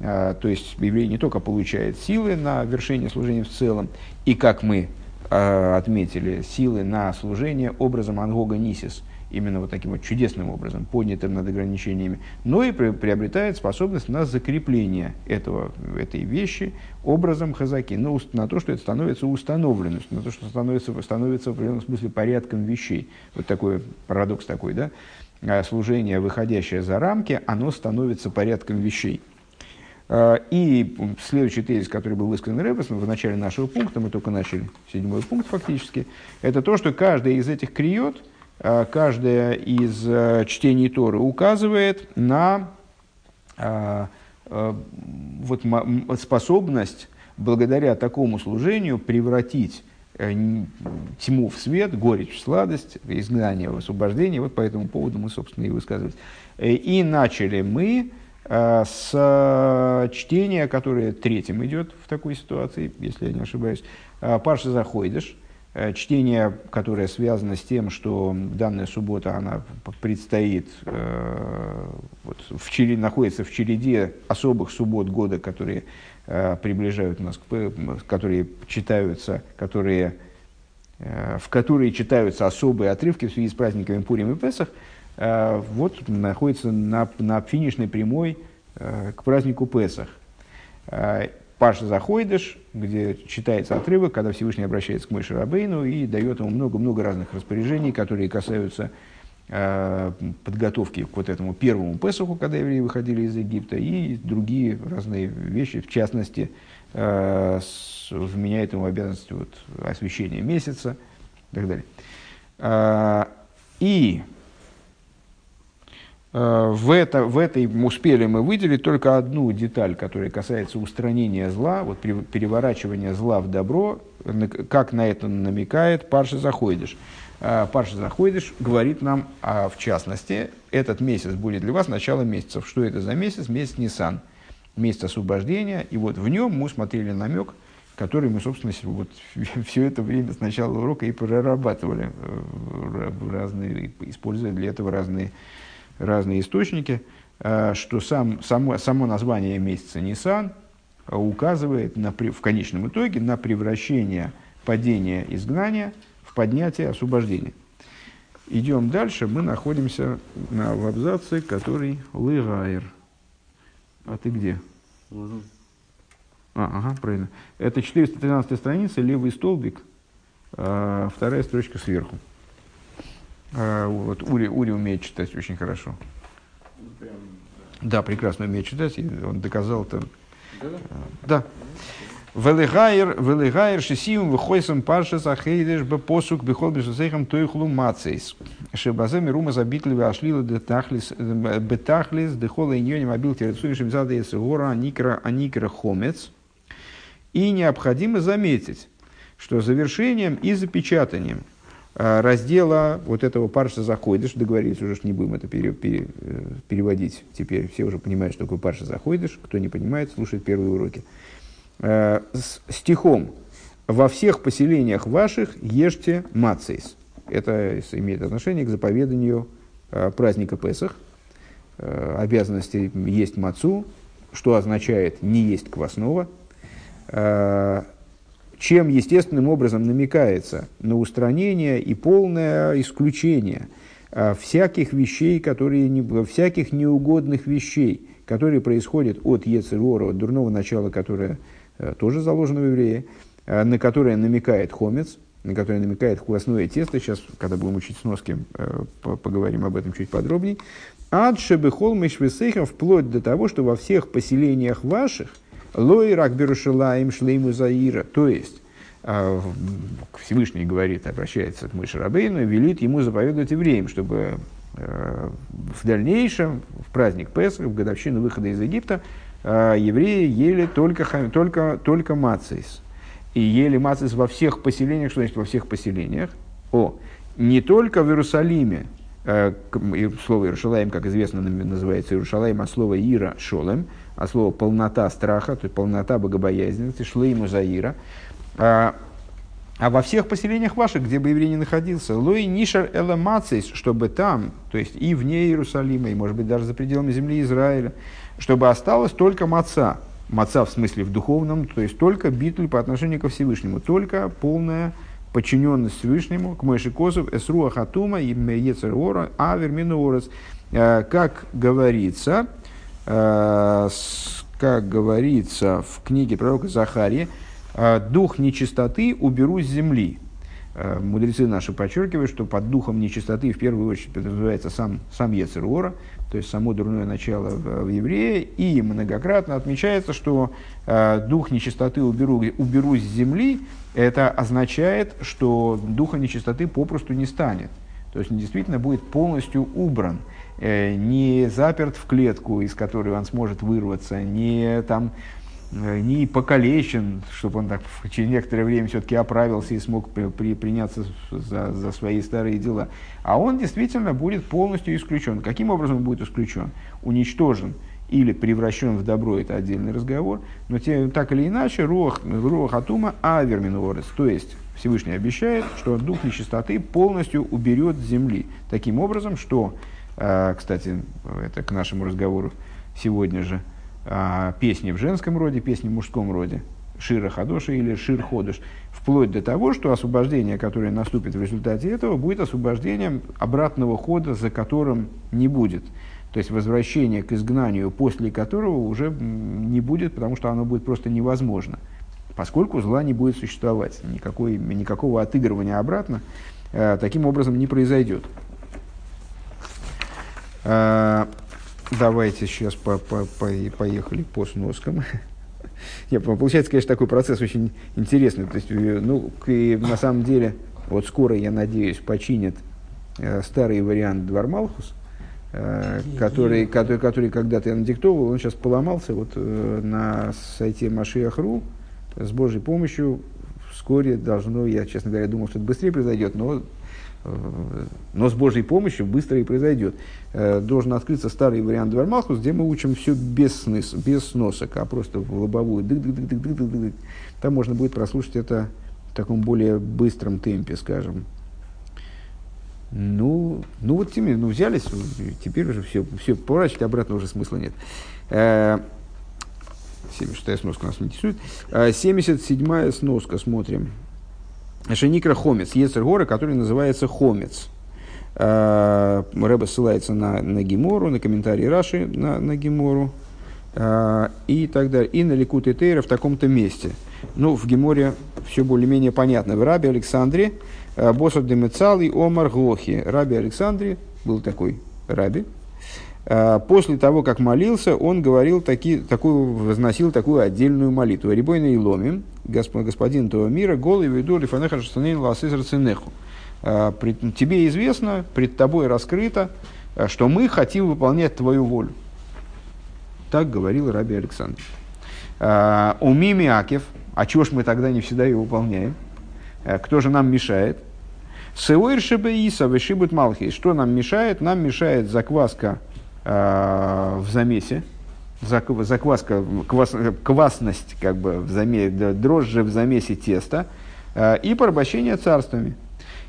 А, То есть еврей не только получает силы на вершение служения в целом, и как мы а, отметили, силы на служение образом Ангога Нисис, именно вот таким вот чудесным образом, поднятым над ограничениями, но и при- приобретает способность на закрепление этого, этой вещи образом хазаки, на, на то, что это становится установленностью, на то, что становится, становится в определенном смысле порядком вещей. Вот такой парадокс такой, да? А, Служение, выходящее за рамки, оно становится порядком вещей. А, И следующий тезис, который был высказан Рэббесом в начале нашего пункта, мы только начали седьмой пункт фактически, это то, что каждая из этих криот, а, каждая из а, чтений Торы указывает на а, вот, способность благодаря такому служению превратить э, тьму в свет, горечь в сладость, изгнание в освобождение. Вот по этому поводу мы, собственно, и высказывались. Э, И начали мы э, с э, чтения, которое третьим идет в такой ситуации, если я не ошибаюсь, э, Парша Заходишь, э, чтение, которое связано с тем, что данная суббота, она предстоит, э, вот, в чере- находится в череде особых суббот года, которые э, приближают нас, к, которые читаются, которые, э, в которые читаются особые отрывки в связи с праздниками Пурим и Песах, э, вот находится на, на финишной прямой э, к празднику Песах. Паша Заходишь, где читается отрывок, когда Всевышний обращается к Мойше Рабейну и дает ему много-много разных распоряжений, которые касаются э, подготовки к вот этому первому Песуху, когда евреи выходили из Египта, и другие разные вещи, в частности, э, с, вменяет ему обязанность вот, освещения месяца и так далее. Э, и в, это, в этой успели мы выделить только одну деталь, которая касается устранения зла, вот переворачивания зла в добро, как на это намекает Парша Заходишь. Э, Парша Заходишь говорит нам, а в частности, этот месяц будет для вас начало месяцев. Что это за месяц? Месяц Нисан, месяц освобождения. И вот в нем мы смотрели намек, который мы, собственно, вот все это время с начала урока и прорабатывали, э, разные, используя для этого разные разные источники, э, что сам, само, само название месяца Нисан указывает на, в конечном итоге на превращение падения изгнания в поднятие освобождения. Идем дальше, мы находимся на, в абзаце, который Лыгайр. А ты где? А, ага, правильно. Это 413 страница, левый столбик, э, вторая строчка сверху. А, вот Ури, Ури умеет читать очень хорошо. Прям, да. прекрасно умеет читать, и он доказал это. да. Велигайр, велигайр шисим выхойсом паршес ахейдеш бепосук бихол бешусейхам тойхлу мацейс. Шебазе мирума забитли вашлила детахлис бетахлис дехола иньоним абил терецувишим зада гора аникра аникра хомец. И необходимо заметить, что завершением и запечатанием – раздела вот этого парша заходишь, договорились, уже не будем это пере, пере, э, переводить теперь, все уже понимают, что такое парша заходишь, кто не понимает, слушает первые уроки. А, с стихом «Во всех поселениях ваших ешьте мацейс». Это имеет отношение к заповеданию праздника Песах, обязанности есть мацу, что означает не есть квасного, чем естественным образом намекается на устранение и полное исключение а, всяких вещей, которые не, всяких неугодных вещей, которые происходят от Ецерора, от дурного начала, которое а, тоже заложено в еврее, а, на которое намекает хомец, на которое намекает квасное тесто. Сейчас, когда будем учить сноски, поговорим об этом чуть подробнее. Адшебы холмиш вплоть до того, что во всех поселениях ваших – Лой рак берушилаем шлейму заира. То есть, а, Всевышний говорит, обращается к Мыше Рабейну, велит ему заповедовать евреям, чтобы а, в дальнейшем, в праздник Песах, в годовщину выхода из Египта, а, евреи ели только, только, только мацис. И ели мацис во всех поселениях, что значит во всех поселениях? О, не только в Иерусалиме, слово Иерушалаем, как известно, называется Иерушалаем от слова Ира Шолем, от слова полнота страха, то есть полнота богобоязненности, шлейму заира. А, а во всех поселениях ваших, где бы еврей не находился, лой нишар эламацис, чтобы там, то есть и вне Иерусалима, и может быть даже за пределами земли Израиля, чтобы осталось только маца. Маца в смысле в духовном, то есть только битуль по отношению ко Всевышнему, только полная подчиненность Всевышнему, к Мойши Козов, Эсруа Хатума, и Ецерора, Авер Минуорес. А, как говорится, Э, как говорится в книге пророка Захарии, «Э, дух нечистоты уберу с земли. Э, мудрецы наши подчеркивают, что под духом нечистоты в первую очередь подразумевается сам, сам Ецеруора, то есть само дурное начало в, в еврее, и многократно отмечается, что э, дух нечистоты уберу, уберу с земли, это означает, что духа нечистоты попросту не станет. То есть он действительно будет полностью убран. Э, не заперт в клетку, из которой он сможет вырваться, не, там, э, не покалечен, чтобы он так через некоторое время все-таки оправился и смог при, при, приняться за, за свои старые дела. А он действительно будет полностью исключен. Каким образом он будет исключен? Уничтожен или превращен в добро, это отдельный разговор. Но те, так или иначе, руах, руах атума аверминуорес, то есть Всевышний обещает, что дух нечистоты полностью уберет с земли. Таким образом, что кстати, это к нашему разговору сегодня же. А, песни в женском роде, песни в мужском роде. Шира Хадоша или Шир Ходыш, вплоть до того, что освобождение, которое наступит в результате этого, будет освобождением обратного хода, за которым не будет. То есть возвращение к изгнанию, после которого уже не будет, потому что оно будет просто невозможно. Поскольку зла не будет существовать, никакой, никакого отыгрывания обратно э, таким образом не произойдет. Э, давайте сейчас по, по, по, поехали по сноскам. Нет, получается, конечно, такой процесс очень интересный. То есть, э, ну, и на самом деле, вот скоро, я надеюсь, починят э, старый вариант Двармалхус, э, который, который, который когда-то я надиктовывал, он сейчас поломался вот э, на сайте Машиах.ру с Божьей помощью вскоре должно, я, честно говоря, думал, что это быстрее произойдет, но, но с Божьей помощью быстро и произойдет. Э, должен открыться старый вариант Двармалхус, где мы учим все без, снос, без сносок, а просто в лобовую. Дык -дык -дык -дык -дык -дык. Там можно будет прослушать это в таком более быстром темпе, скажем. Ну, ну вот теперь, ну взялись, теперь уже все, все поворачивать обратно уже смысла нет. Э, 76-я сноска нас интересует. Э, 77-я сноска, смотрим. Шеникра Хомец, Ецергора, который называется Хомец. Э, Рэба ссылается на, на Гемору, на комментарии Раши на, на Гемору э, и так далее. И на Ликут и Тейра в таком-то месте. Ну, в Геморе все более-менее понятно. В Рабе Александре э, Босов Демецал и Омар Глохи. Раби Александре был такой раби. После того, как молился, он говорил таки, такую, возносил такую отдельную молитву. Рибойна и ломим, господин этого мира, голый веду лифанеха шастанин ласызр цинеху. Пред- Тебе известно, пред тобой раскрыто, э, что мы хотим выполнять твою волю. Так говорил Раби Александр. Э, У Мими Акев, а чего ж мы тогда не всегда ее выполняем? Кто же нам мешает? Сеуэр шебеиса вышибут малхи. Что нам мешает? Нам мешает закваска в замесе, закваска, квас, квасность, как бы, в заме, дрожжи в замесе теста э, и порабощение царствами.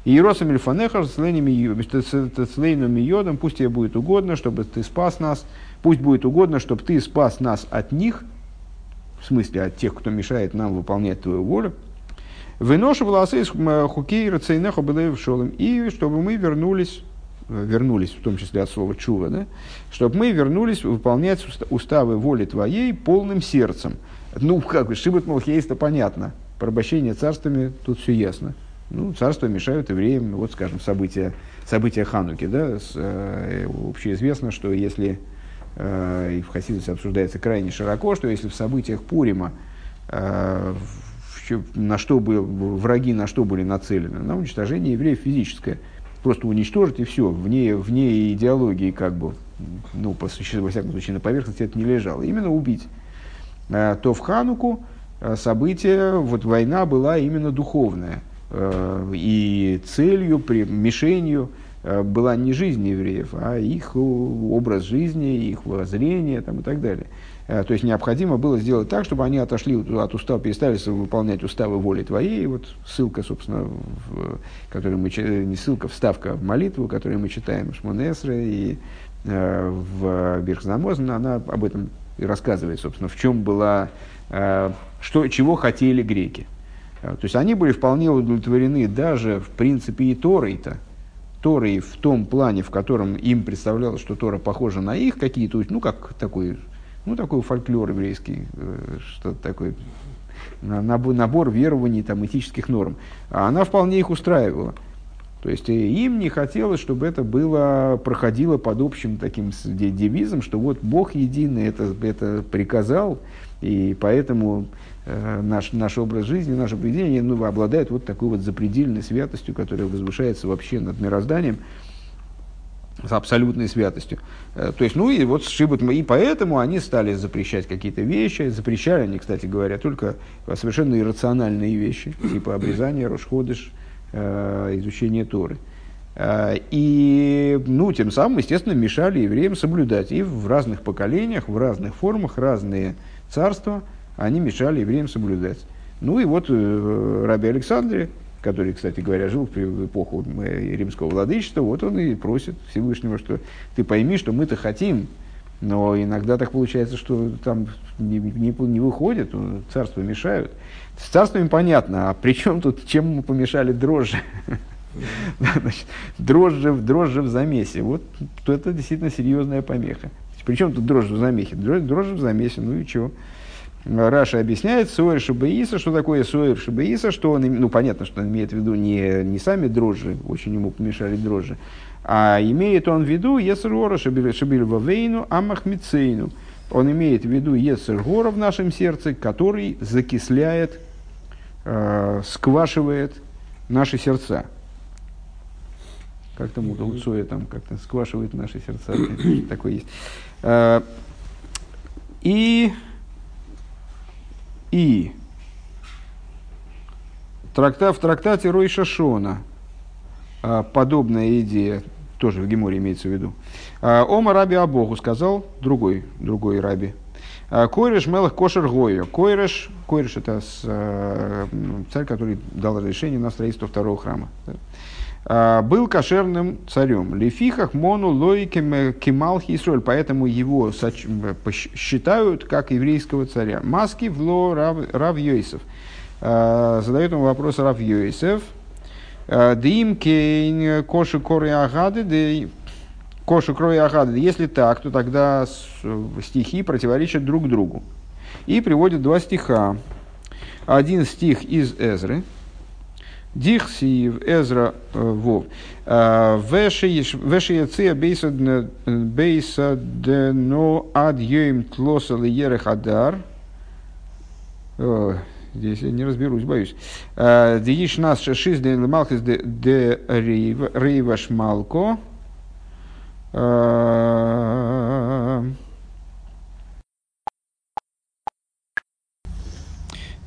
И Еросам Ильфанеха с лейном йодом, пусть тебе будет угодно, чтобы ты спас нас, пусть будет угодно, чтобы ты спас нас от них, в смысле от тех, кто мешает нам выполнять твою волю, Выношу волосы из хукей рацейнеху. И чтобы мы вернулись, вернулись, в том числе от слова чува, да? чтобы мы вернулись выполнять уста- уставы воли твоей полным сердцем. Ну, как бы, шибут молхейста понятно. Порабощение царствами, тут все ясно. Ну, царства мешают евреям, вот, скажем, события, события Хануки, да, с, э, общеизвестно, что если, э, и в Хасидусе обсуждается крайне широко, что если в событиях Пурима э, в на что бы, враги на что были нацелены? На уничтожение евреев физическое. Просто уничтожить и все, вне, вне идеологии как бы, ну, по существу, во всяком случае, на поверхности это не лежало. Именно убить. Э, То в Хануку э, событие, вот война была именно духовная. Э, И целью, при- мишенью была не жизнь евреев, а их образ жизни, их воззрение там, и так далее. Э, То есть необходимо было сделать так, чтобы они отошли от- устава, перестали выполнять уставы воли твоей. Вот ссылка, собственно, в, которую мы, не ссылка, вставка в молитву, которую мы читаем в Шмонесре и э, в Бирхзамозен, она об этом и рассказывает, собственно, в чем была, э, что, чего хотели греки. То есть они были вполне удовлетворены даже, в принципе, и Торой-то, Торой в том плане, в котором им представлялось, что Тора похожа на их какие-то, ну, как такой, ну, такой фольклор еврейский, э, что-то такое, на- набор, верований, там, этических норм. А она вполне их устраивала. То есть э, им не хотелось, чтобы это было, проходило под общим таким девизом, что вот Бог единый это, это приказал, и поэтому э, наш, наш образ жизни, наше поведение ну, обладает вот такой вот запредельной святостью, которая возвышается вообще над мирозданием с абсолютной святостью. Э, То есть, ну и вот сшибут мы, и поэтому они стали запрещать какие-то вещи. Запрещали они, кстати говоря, только совершенно иррациональные вещи, типа обрезания, расходыш, изучение Торы. Э, И, ну, тем самым, естественно, мешали евреям соблюдать. И в разных поколениях, в разных формах, разные царства, они мешали евреям соблюдать. Ну и вот э, Раби Александре, который, кстати говоря, жил в эпоху э, римского владычества, вот он и просит Всевышнего, что ты пойми, что мы-то хотим Но иногда так получается, что там не, не, не выходит, ну, царства мешают. С царствами понятно, а при чем тут, чем ему помешали дрожжи? Значит, дрожжи, дрожжи в замесе. Вот это действительно серьезная помеха. Причем тут дрожжи в замехе? Дрожжи в замесе, ну и чего? Раша объясняет Сойер Шабаиса, что такое Сойер Шабаиса, что он, ну понятно, что он имеет в виду не, не сами дрожжи, очень ему помешали дрожжи, а имеет он в виду Есергора Шабиль Вавейну Амахмицейну. Он имеет в виду Есергора в нашем сердце, который закисляет, э, сквашивает наши сердца. Как там у Гуцоя там как-то сквашивает наши сердца. Такое есть. Э, и и тракта, в трактате Рой Шашона а, подобная идея, тоже в Геморе имеется в виду. А, Ома раби Абогу сказал другой, другой раби. А, Койреш мелах кошер гою. Койреш, Койреш это с, царь, который дал разрешение на строительство второго храма. Был кошерным царем. Лефихах мону лоике кемалхи Исроль. Поэтому его считают как еврейского царя. Маски в ло рав, рав Йосиф. Задает ему вопрос Рав Йосиф. Дим кейн коши коры агады, коши крои агады. Если так, то тогда стихи противоречат друг другу. И приводит два стиха. Один стих из Эзры, Дихсиев Эзра Вов. Вешияция бейса дено ад йоим тлоса лиерех адар. Здесь я не разберусь, боюсь. Диш нас шишиз де малхис де рейваш малко.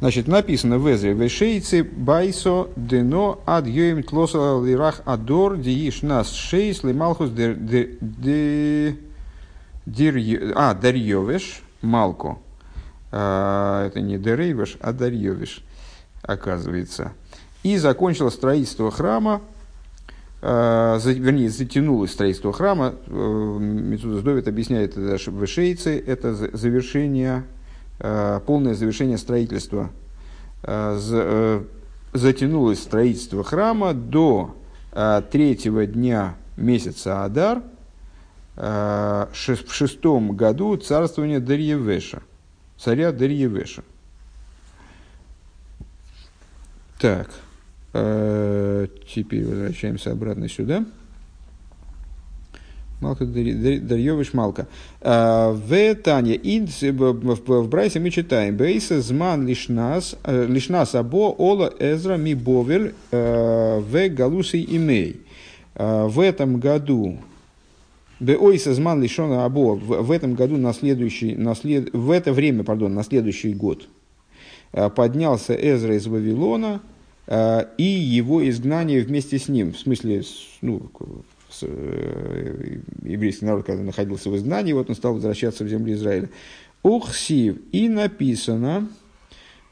Значит, написано в Эзре, «Вешейцы байсо дено ад йоим тлоса лирах адор дииш нас шейс лималхус а, дарьевеш малко». А, это не дерейвеш, а дарьевеш, оказывается. И закончило строительство храма, а, вернее, затянулось строительство храма. Э, Мецудас Довид объясняет что вешейцы – это завершение полное завершение строительства. Э, э, затянулось строительство храма до третьего дня месяца Адар в шестом году царствования Дарьевеша, царя Дарьевеша. Так, теперь возвращаемся обратно сюда. Малка Дарьевич Малка. А, в Таня в Брайсе мы читаем Бейса зман лишь нас э, лишь нас або ола эзра ми бовер э, в галуси имей. А, в этом году Беойса зман лишона або в этом году на следующий, на след, в это время, пардон, на следующий год э, поднялся Эзра из Вавилона, и его изгнание вместе с ним, в смысле, ну, еврейский народ, когда находился в изгнании, вот он стал возвращаться в землю Израиля. Ухсив. И написано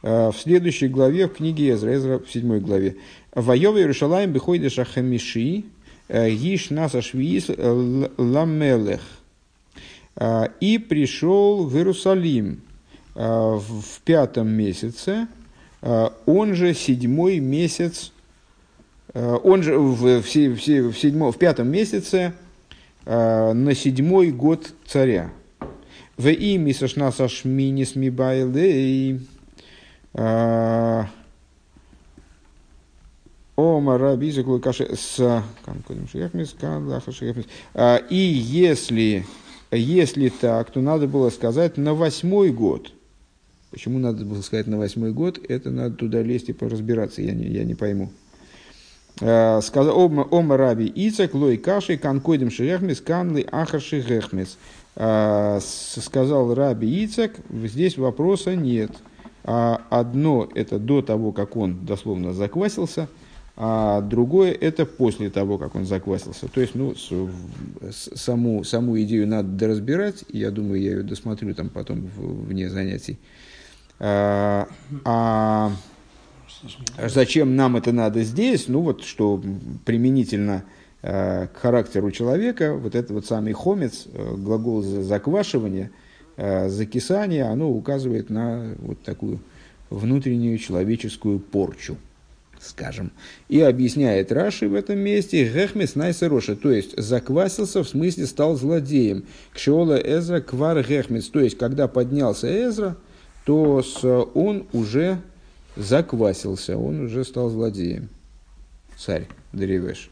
э, в следующей главе, в книге Эзра, Эзра в седьмой главе. Воевы Иерушалаем бихойде шахамиши, э, гиш наса швиис ламелех. И пришел в Иерусалим в пятом месяце, он же седьмой месяц Э, он же в, в, в, седьмом, в пятом месяце э, на седьмой год царя. В ими сашна сашмини смибайлей. Э, Ома раби каши с И если, если так, то надо было сказать на восьмой год. Почему надо было сказать на восьмой год? Это надо туда лезть и поразбираться, я не, я не пойму. Э, сказал Ома Раби Ицек, Лой Каши, Канкойдем Шерехмис, Канли Ахаши Гехмис. Э, сказал Раби Ицек, здесь вопроса нет. А одно это до того, как он дословно заквасился, а другое это после того, как он заквасился. То есть, ну, саму, саму идею надо доразбирать, я думаю, я ее досмотрю там потом вне занятий. А, а Зачем нам это надо здесь? Ну вот, что применительно э, к характеру человека, вот этот вот самый хомец, э, глагол за- заквашивания, э, закисание, оно указывает на вот такую внутреннюю человеческую порчу, скажем. И объясняет Раши в этом месте Гехмес Найса Роша, то есть заквасился, в смысле стал злодеем. Кшиола Эзра Квар Гехмес, то есть когда поднялся Эзра, то он уже заквасился, он уже стал злодеем. Царь Древеш.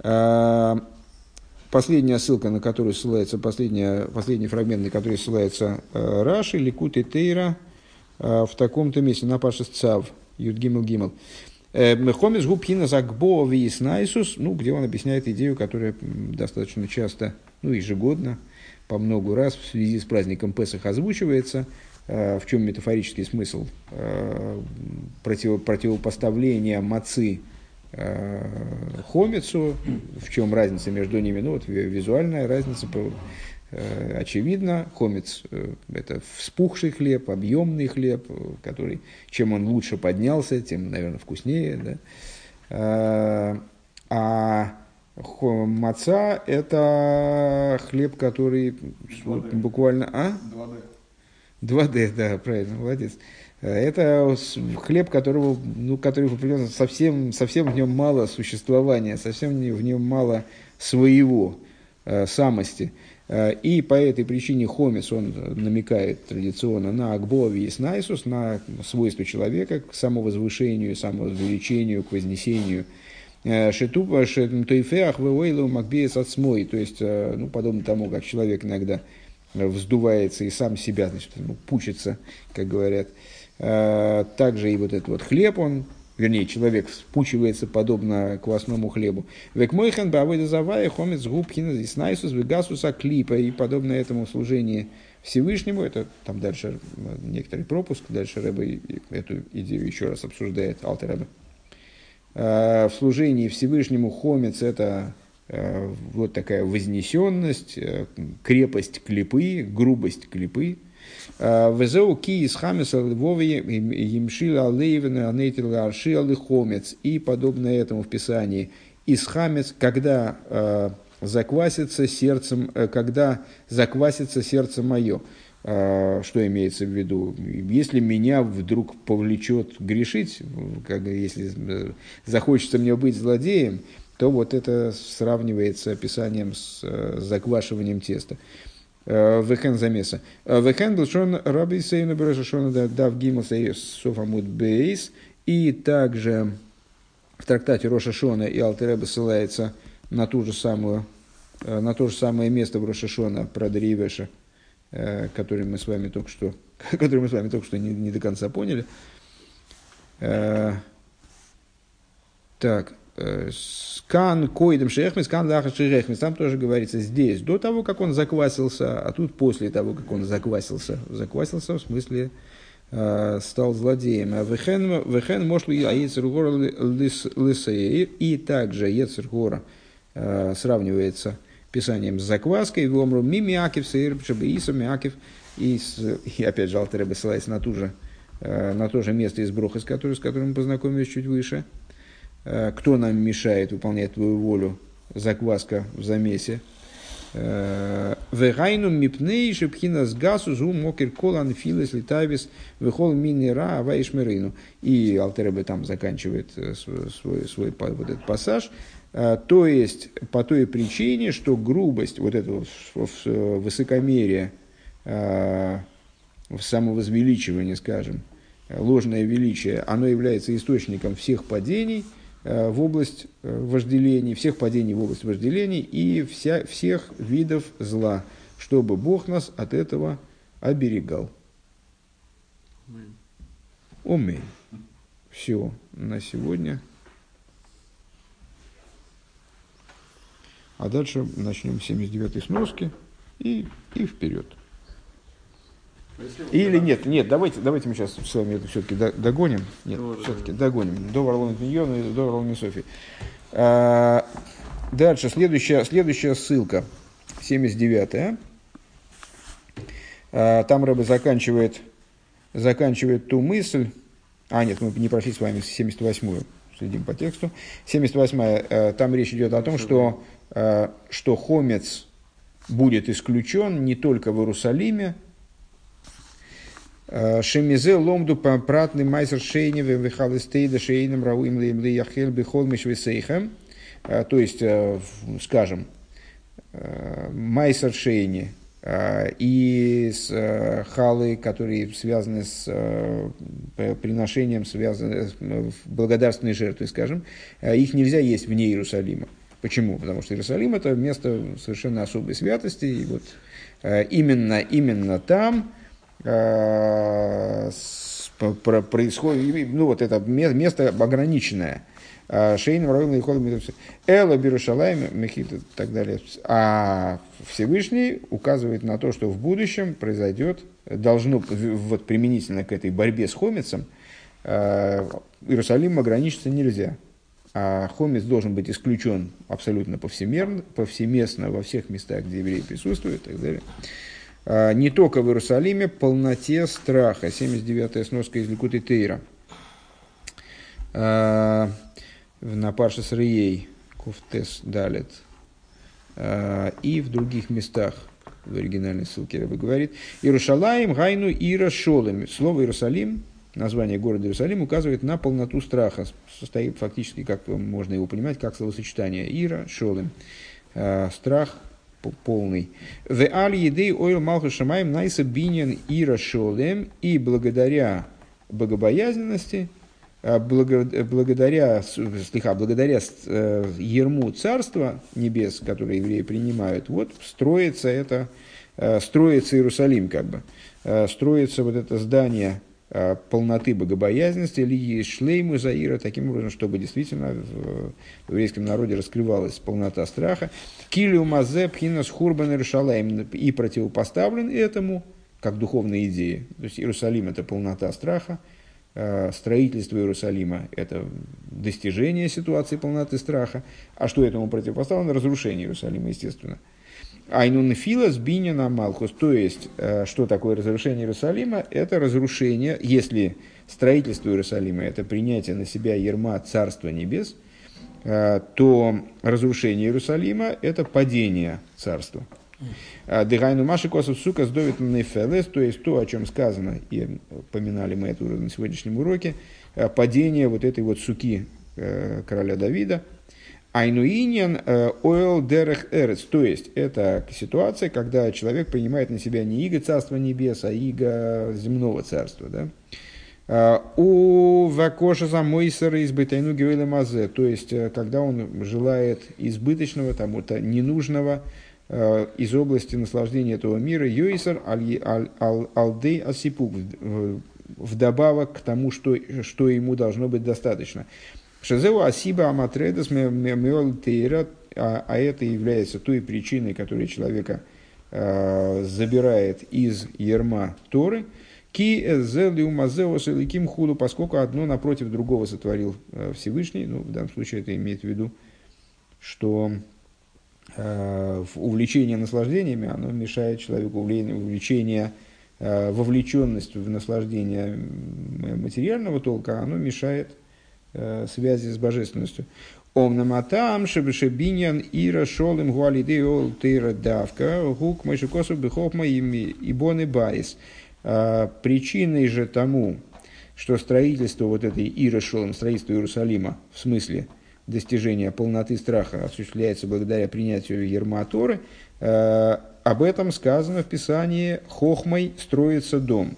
А, Последняя ссылка, на которую ссылается, последняя, последний фрагмент, на который ссылается э, Раши, Ликут и Тейра, э, в таком-то месте, на Пашес Цав, Юд Гимел. Э, Мехомис Губхина Загбо Виеснайсус, ну, где он объясняет идею, которая достаточно часто, ну, ежегодно, по много раз в связи с праздником Песах озвучивается, в чем метафорический смысл э, против, противопоставления мацы э, хомицу, в чем разница между ними, ну вот ви- визуальная разница э, очевидна. Хомец э, это вспухший хлеб, объемный хлеб, э, который чем он лучше поднялся, тем, наверное, вкуснее. Да? Э, А маца это хлеб, который вот буквально... А? 2D, да, правильно, молодец. Э, Это хлеб, которого, ну, который совсем, совсем в нем мало существования, совсем в нем мало своего, э, самости. Э, И по этой причине хомис, он намекает традиционно на Акбови и Снайсус, на свойство человека к самовозвышению, самовозвеличению, к вознесению. Э, Шетупа, шетуйфеах, веойлу, макбеес отсмой. То есть, ну, подобно тому, как человек иногда вздувается и сам себя, значит, ну, пучится, как говорят. Э, Также и вот этот вот хлеб, он, вернее, человек вспучивается подобно квасному хлебу. Век мойхан бавойда завая хомец губхина и снайсус вегасуса клипа и подобно этому служению Всевышнему, это там дальше э, некоторый пропуск, дальше Рэбе эту идею еще раз обсуждает, Алтер. Э, В служении Всевышнему хомец – это э, вот такая вознесенность, э, крепость клипы, грубость клипы. Э, Везеу ки из хамеса львове емшила алейвена анейтила аршила хомец. И подобное этому в Писании. Из хамец, когда э, заквасится сердцем, э, когда заквасится сердце мое. Что имеется в виду? Если меня вдруг повлечет грешить, как, если э, захочется мне быть злодеем, то вот это сравнивается описанием с э, заквашиванием теста. Э, Вехен замеса. Э, Вехен был шон раби сейну берешашона дав гимл софамуд бейс. И также в трактате Роша Шона и Алтереба ссылается на ту же самую, на то же самое место в Роша Шона про Дривеша, который мы с вами только что, который мы с вами только что не, не до конца поняли. Так, скан коидом шехмис, скан лахаш шехмис. Там тоже говорится здесь, до того, как он заквасился, а тут после того, как он заквасился. Заквасился в смысле э, стал злодеем. А вехен, мошлу аецергора лисеир. И также Ецергора э, сравнивается писанием с закваской. В омру мими акив сеир, шабииса мякив. И, опять же, Алтер ссылается на ту же э, на то же место из Броха, с которым, с которым мы познакомились чуть выше. Э, Кто нам мешает выполнять твою волю? Закваска в замесе. Э, Вегайну мипней шепхина с гасу зу мокер колан филес литавис вехол минера аваишмерину. И Алтеребе там заканчивает э, свой, свой, свой вот этот пассаж. То есть, по той причине, что грубость, вот это высокомерие, самовозвеличивание, скажем, ложное величие, оно является источником всех падений в область э, вожделений, всех падений в область вожделений и вся, всех видов зла, чтобы Бог нас от этого оберегал. Умей. Все на сегодня. А дальше начнем с 79-й сноски и, и вперед. Или нет, нет, давайте, давайте мы сейчас с вами это все-таки догоним. Нет, все-таки догоним. До Варлон Миньона и до Софи. А, дальше, следующая, следующая ссылка. 79-я. А, там Рэбе заканчивает, заканчивает ту мысль. А, нет, мы не прошли с вами 78-ю. следим по тексту. 78 там речь идет о том, что, э, что хомец будет исключен не только в Иерусалиме, Шемизе ломду пратный майсер шейневе вихалистейда шейным рауим лейм яхель бихол мишвесейхем. Э, То есть, э, скажем, э, майсер шейни и с халы, которые связаны с приношением, связаны с благодарственной жертвой, скажем, их нельзя есть вне Иерусалима. Почему? Потому что Иерусалим это место совершенно особой святости, и вот именно, именно там по- происходит, и, ну вот это ме- место ограниченное. А, Шейн, Равин, и Холм, Эла, Бирушалайм, Мехит и так далее. А Всевышний указывает на то, что в будущем произойдет, должно, вот применительно к этой борьбе с Хомицем, э, Иерусалим ограничиться нельзя. А Хомец должен быть исключен абсолютно повсемерно, повсеместно во всех местах, где евреи присутствуют и так далее. А, Не только в Иерусалиме, полноте страха. 79-я сноска из Ликуты Тейра. А, На Парше Срией, Куфтес Далет. А, И в других местах, в оригинальной ссылке Рабы говорит, Иерушалаем, Гайну, Ира, Шолем. Слово Иерусалим, название города Иерусалим указывает на полноту страха. Состоит фактически, как можно его понимать, как словосочетание Ира, Шолем. А, Страх полный. В аль едей ойл малху шамаем найса биньян ира шолем. И благодаря богобоязненности, а, благо- благодаря, слегка, благодаря э, ерму царства небес, которые евреи принимают, вот строится это, э, строится Иерусалим как бы, Э, строится вот это здание полноты богобоязненности, или шлейму заира, таким образом, чтобы действительно в, еврейском народе раскрывалась полнота страха. Килю мазе пхинас хурбан Иерушалаем и противопоставлен этому, как духовной идее. То есть Иерусалим – это полнота страха, э, строительство Иерусалима – это достижение ситуации полноты страха. А что этому противопоставлено? Разрушение Иерусалима, естественно. Айнун филас бинина малхус. То есть, э, что такое разрушение Иерусалима? Это разрушение, если строительство Иерусалима – это принятие на себя ерма Царства Небес, э, то разрушение Иерусалима – это падение Царства. А, Дыгайну Маши Косов Сука сдовит Нефелес, то есть то, о чем сказано, и поминали мы это уже на сегодняшнем уроке, э, падение вот этой вот суки э, короля Давида, Айнуиньян ойл дерех эрец. То есть, это ситуация, когда человек принимает на себя не иго царства небес, а иго земного царства. Да? А, У вакоша замойсера избытайну гевеле мазе. То есть, э, когда он желает избыточного, там, вот, ненужного, э, из области наслаждения этого мира, ал- алдей асипук, вдобавок к тому, что, что ему должно быть достаточно. Шазеу асиба аматредас меол тейра, а а это является той причиной, которая человека э, забирает из ерма Торы, ки эликим худу, поскольку одно напротив другого сотворил э, Всевышний, ну, в данном случае это имеет в виду, что увлечение наслаждениями, оно мешает человеку увле- увлечение, э, вовлеченность в наслаждение материального толка, оно мешает связи с божественностью. Омнаматам шебешебиньян ира шолем гуалидеол тейра давка гук мышекосу бихопма и боны байс. А, Причиной же тому, что строительство вот этой Ира Шолем, строительство Иерусалима, в смысле достижения полноты страха, осуществляется благодаря принятию Ерма Торы, э, об этом сказано в Писании «Хохмой строится дом».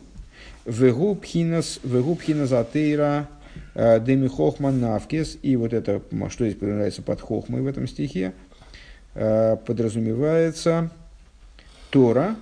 «Вегу пхинас, вегу пхинас атеира э, деми хохма навкес». И вот это, что здесь подразумевается под хохмой в этом стихе, э, подразумевается Тора,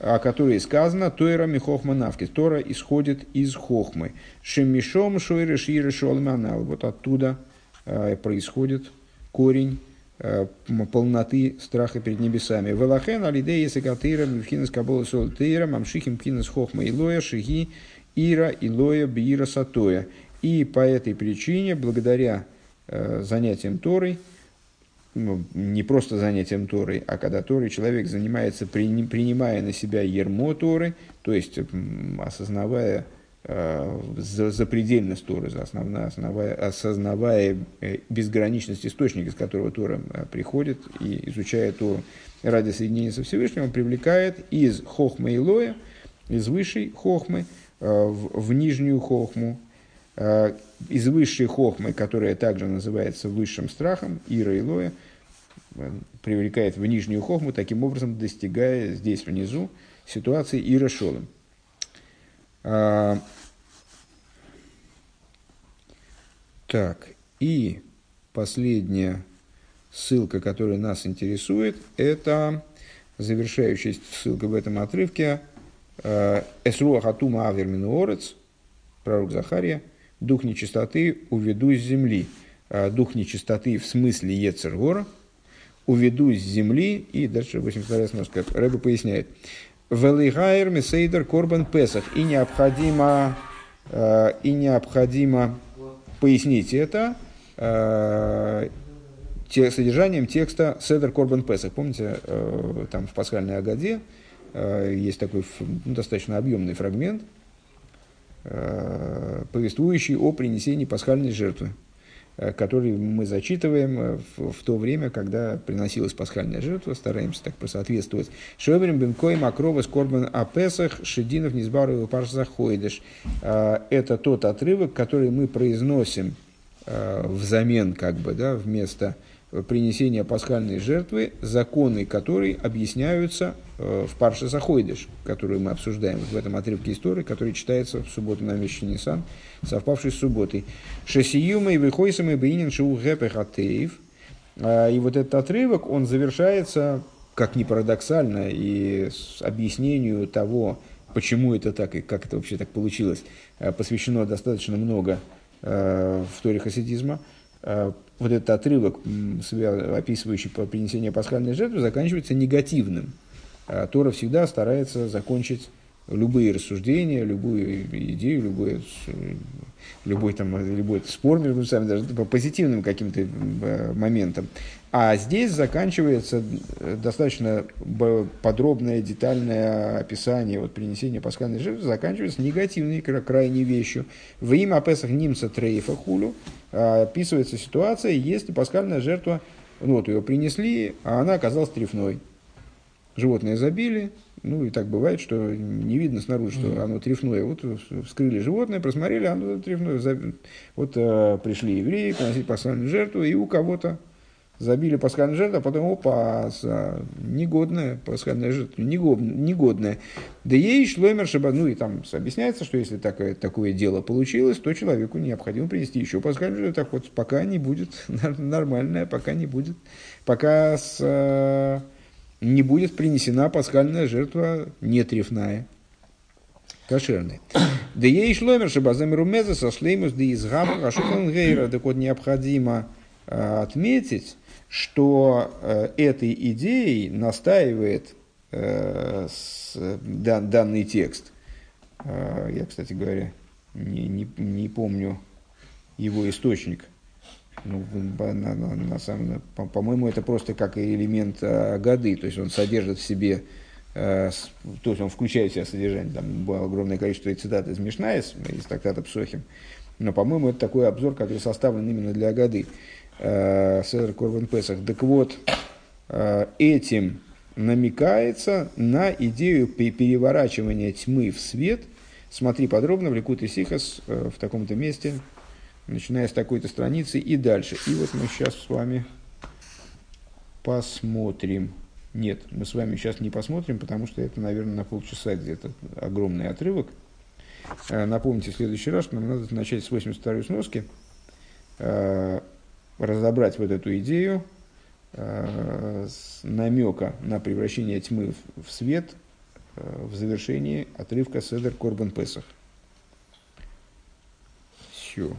о которой сказано Тора Михохма Навкис. Тора исходит из Хохмы. Шемишом Шойры Ширы Шолманал. Вот оттуда э, происходит корень э, полноты страха перед небесами. Велахен алидея секатыра мивхинас кабола сол тейра мамшихим пхинас хохма илоя шиги ира илоя биира сатоя. И по этой причине, благодаря э, занятиям Торой, ну, не просто занятием Торой, а когда Торой человек занимается, прини- принимая на себя ермо Торы, то есть осознавая э, за, запредельно Торы, основная, основая, осознавая э, безграничность источника, из которого Тора э, приходит и изучая Тору ради соединения со Всевышним, он привлекает из хохмы и лоя, из высшей хохмы в, в нижнюю хохму, из высшей хохмы, которая также называется высшим страхом, Ира и Лоя, привлекает в нижнюю хохму, таким образом достигая здесь внизу ситуации Ира Шолом. А, так, и последняя ссылка, которая нас интересует, это завершающая ссылка в этом отрывке а, Эсруа Хатума Авермину пророк Захария, дух нечистоты уведу с земли. А, дух нечистоты в смысле Ецергора, уведу с земли, и дальше 82 сноска, Рэба поясняет. Велигайр Месейдер Корбан Песах. И необходимо, э, и необходимо пояснить это э, те, содержанием текста Седер Корбан Песах. Помните, э, там в пасхальной Агаде есть такой ну, достаточно объемный фрагмент, повествующий о принесении пасхальной жертвы. Э, который мы зачитываем э, в, в то время, когда приносилась пасхальная жертва, стараемся так просоответствовать. Шоверим бенкой макрова скорбан апесах шединов низбару паршах хойдеш. Э, это тот отрывок, который мы произносим взамен, как бы, да, вместо принесения пасхальной жертвы, законы которой объясняются э, в Парше Захойдыш, которую мы обсуждаем в этом отрывке истории, который читается в субботу на месяце Нисан, совпавший с субботой. Шесиюма и выхойсам и бейнин шоу гэпехатеев. А, и вот этот отрывок, он завершается, как ни парадоксально, и с объяснению того, почему это так и как это вообще так получилось, э, посвящено достаточно много э, в Торе хасидизма – Э, вот этот отрывок, описывающий принесение пасхальной жертвы, заканчивается негативным. А Тора всегда старается закончить любые рассуждения, любую идею, любой, любой, там, любой спор между сами, даже по позитивным каким-то э, моментам. А здесь заканчивается э, достаточно подробное, детальное описание вот, принесения пасхальной жертвы, заканчивается негативной крайней вещью. В им опесах нимца трейфа хулю а, описывается ситуация, если пасхальная жертва, ну вот ее принесли, а она оказалась трефной. Животные забили, ну и так бывает, что не видно снаружи, что оно трефное. Вот вскрыли животное, просмотрели, оно трефное. Вот э, пришли евреи приносить пасхальную жертву, и у кого-то забили пасхальную жертву, а потом, опа, негодная пасхальная жертва, негодная. Да ей шломер шаба, ну и там объясняется, что если такое, такое дело получилось, то человеку необходимо принести еще пасхальную жертву, так вот, пока не будет нормальная, пока не будет, пока с, э, не будет принесена пасхальная жертва нетрефная кошерный. Да ей шломер шабазам румеза со шлеймус да из гамма гейра. Так вот необходимо э, отметить, что э, этой идеей настаивает э, данный текст. Э, я, кстати говоря, не, не, не помню его источник. Ну, на, на, на самом, по, по-моему, это просто как элемент э, годы, то есть он содержит в себе, э, с, то есть он включает в себя содержание, там было огромное количество цитат из Мишнаис, из трактата Псохим, но, по-моему, это такой обзор, который составлен именно для годы. Седр Корбан Песах. Так вот, э, этим намекается на идею переворачивания тьмы в свет. Смотри подробно в Ликут Сихас э, в таком-то месте, начиная с такой-то страницы и дальше. И вот мы сейчас с вами посмотрим. Нет, мы с вами сейчас не посмотрим, потому что это, наверное, на полчаса где-то огромный отрывок. Напомните в следующий раз, что нам надо начать с 82-й сноски разобрать вот эту идею э, намека на превращение тьмы в, свет э, в завершении отрывка Седер Корбан Песах. Все.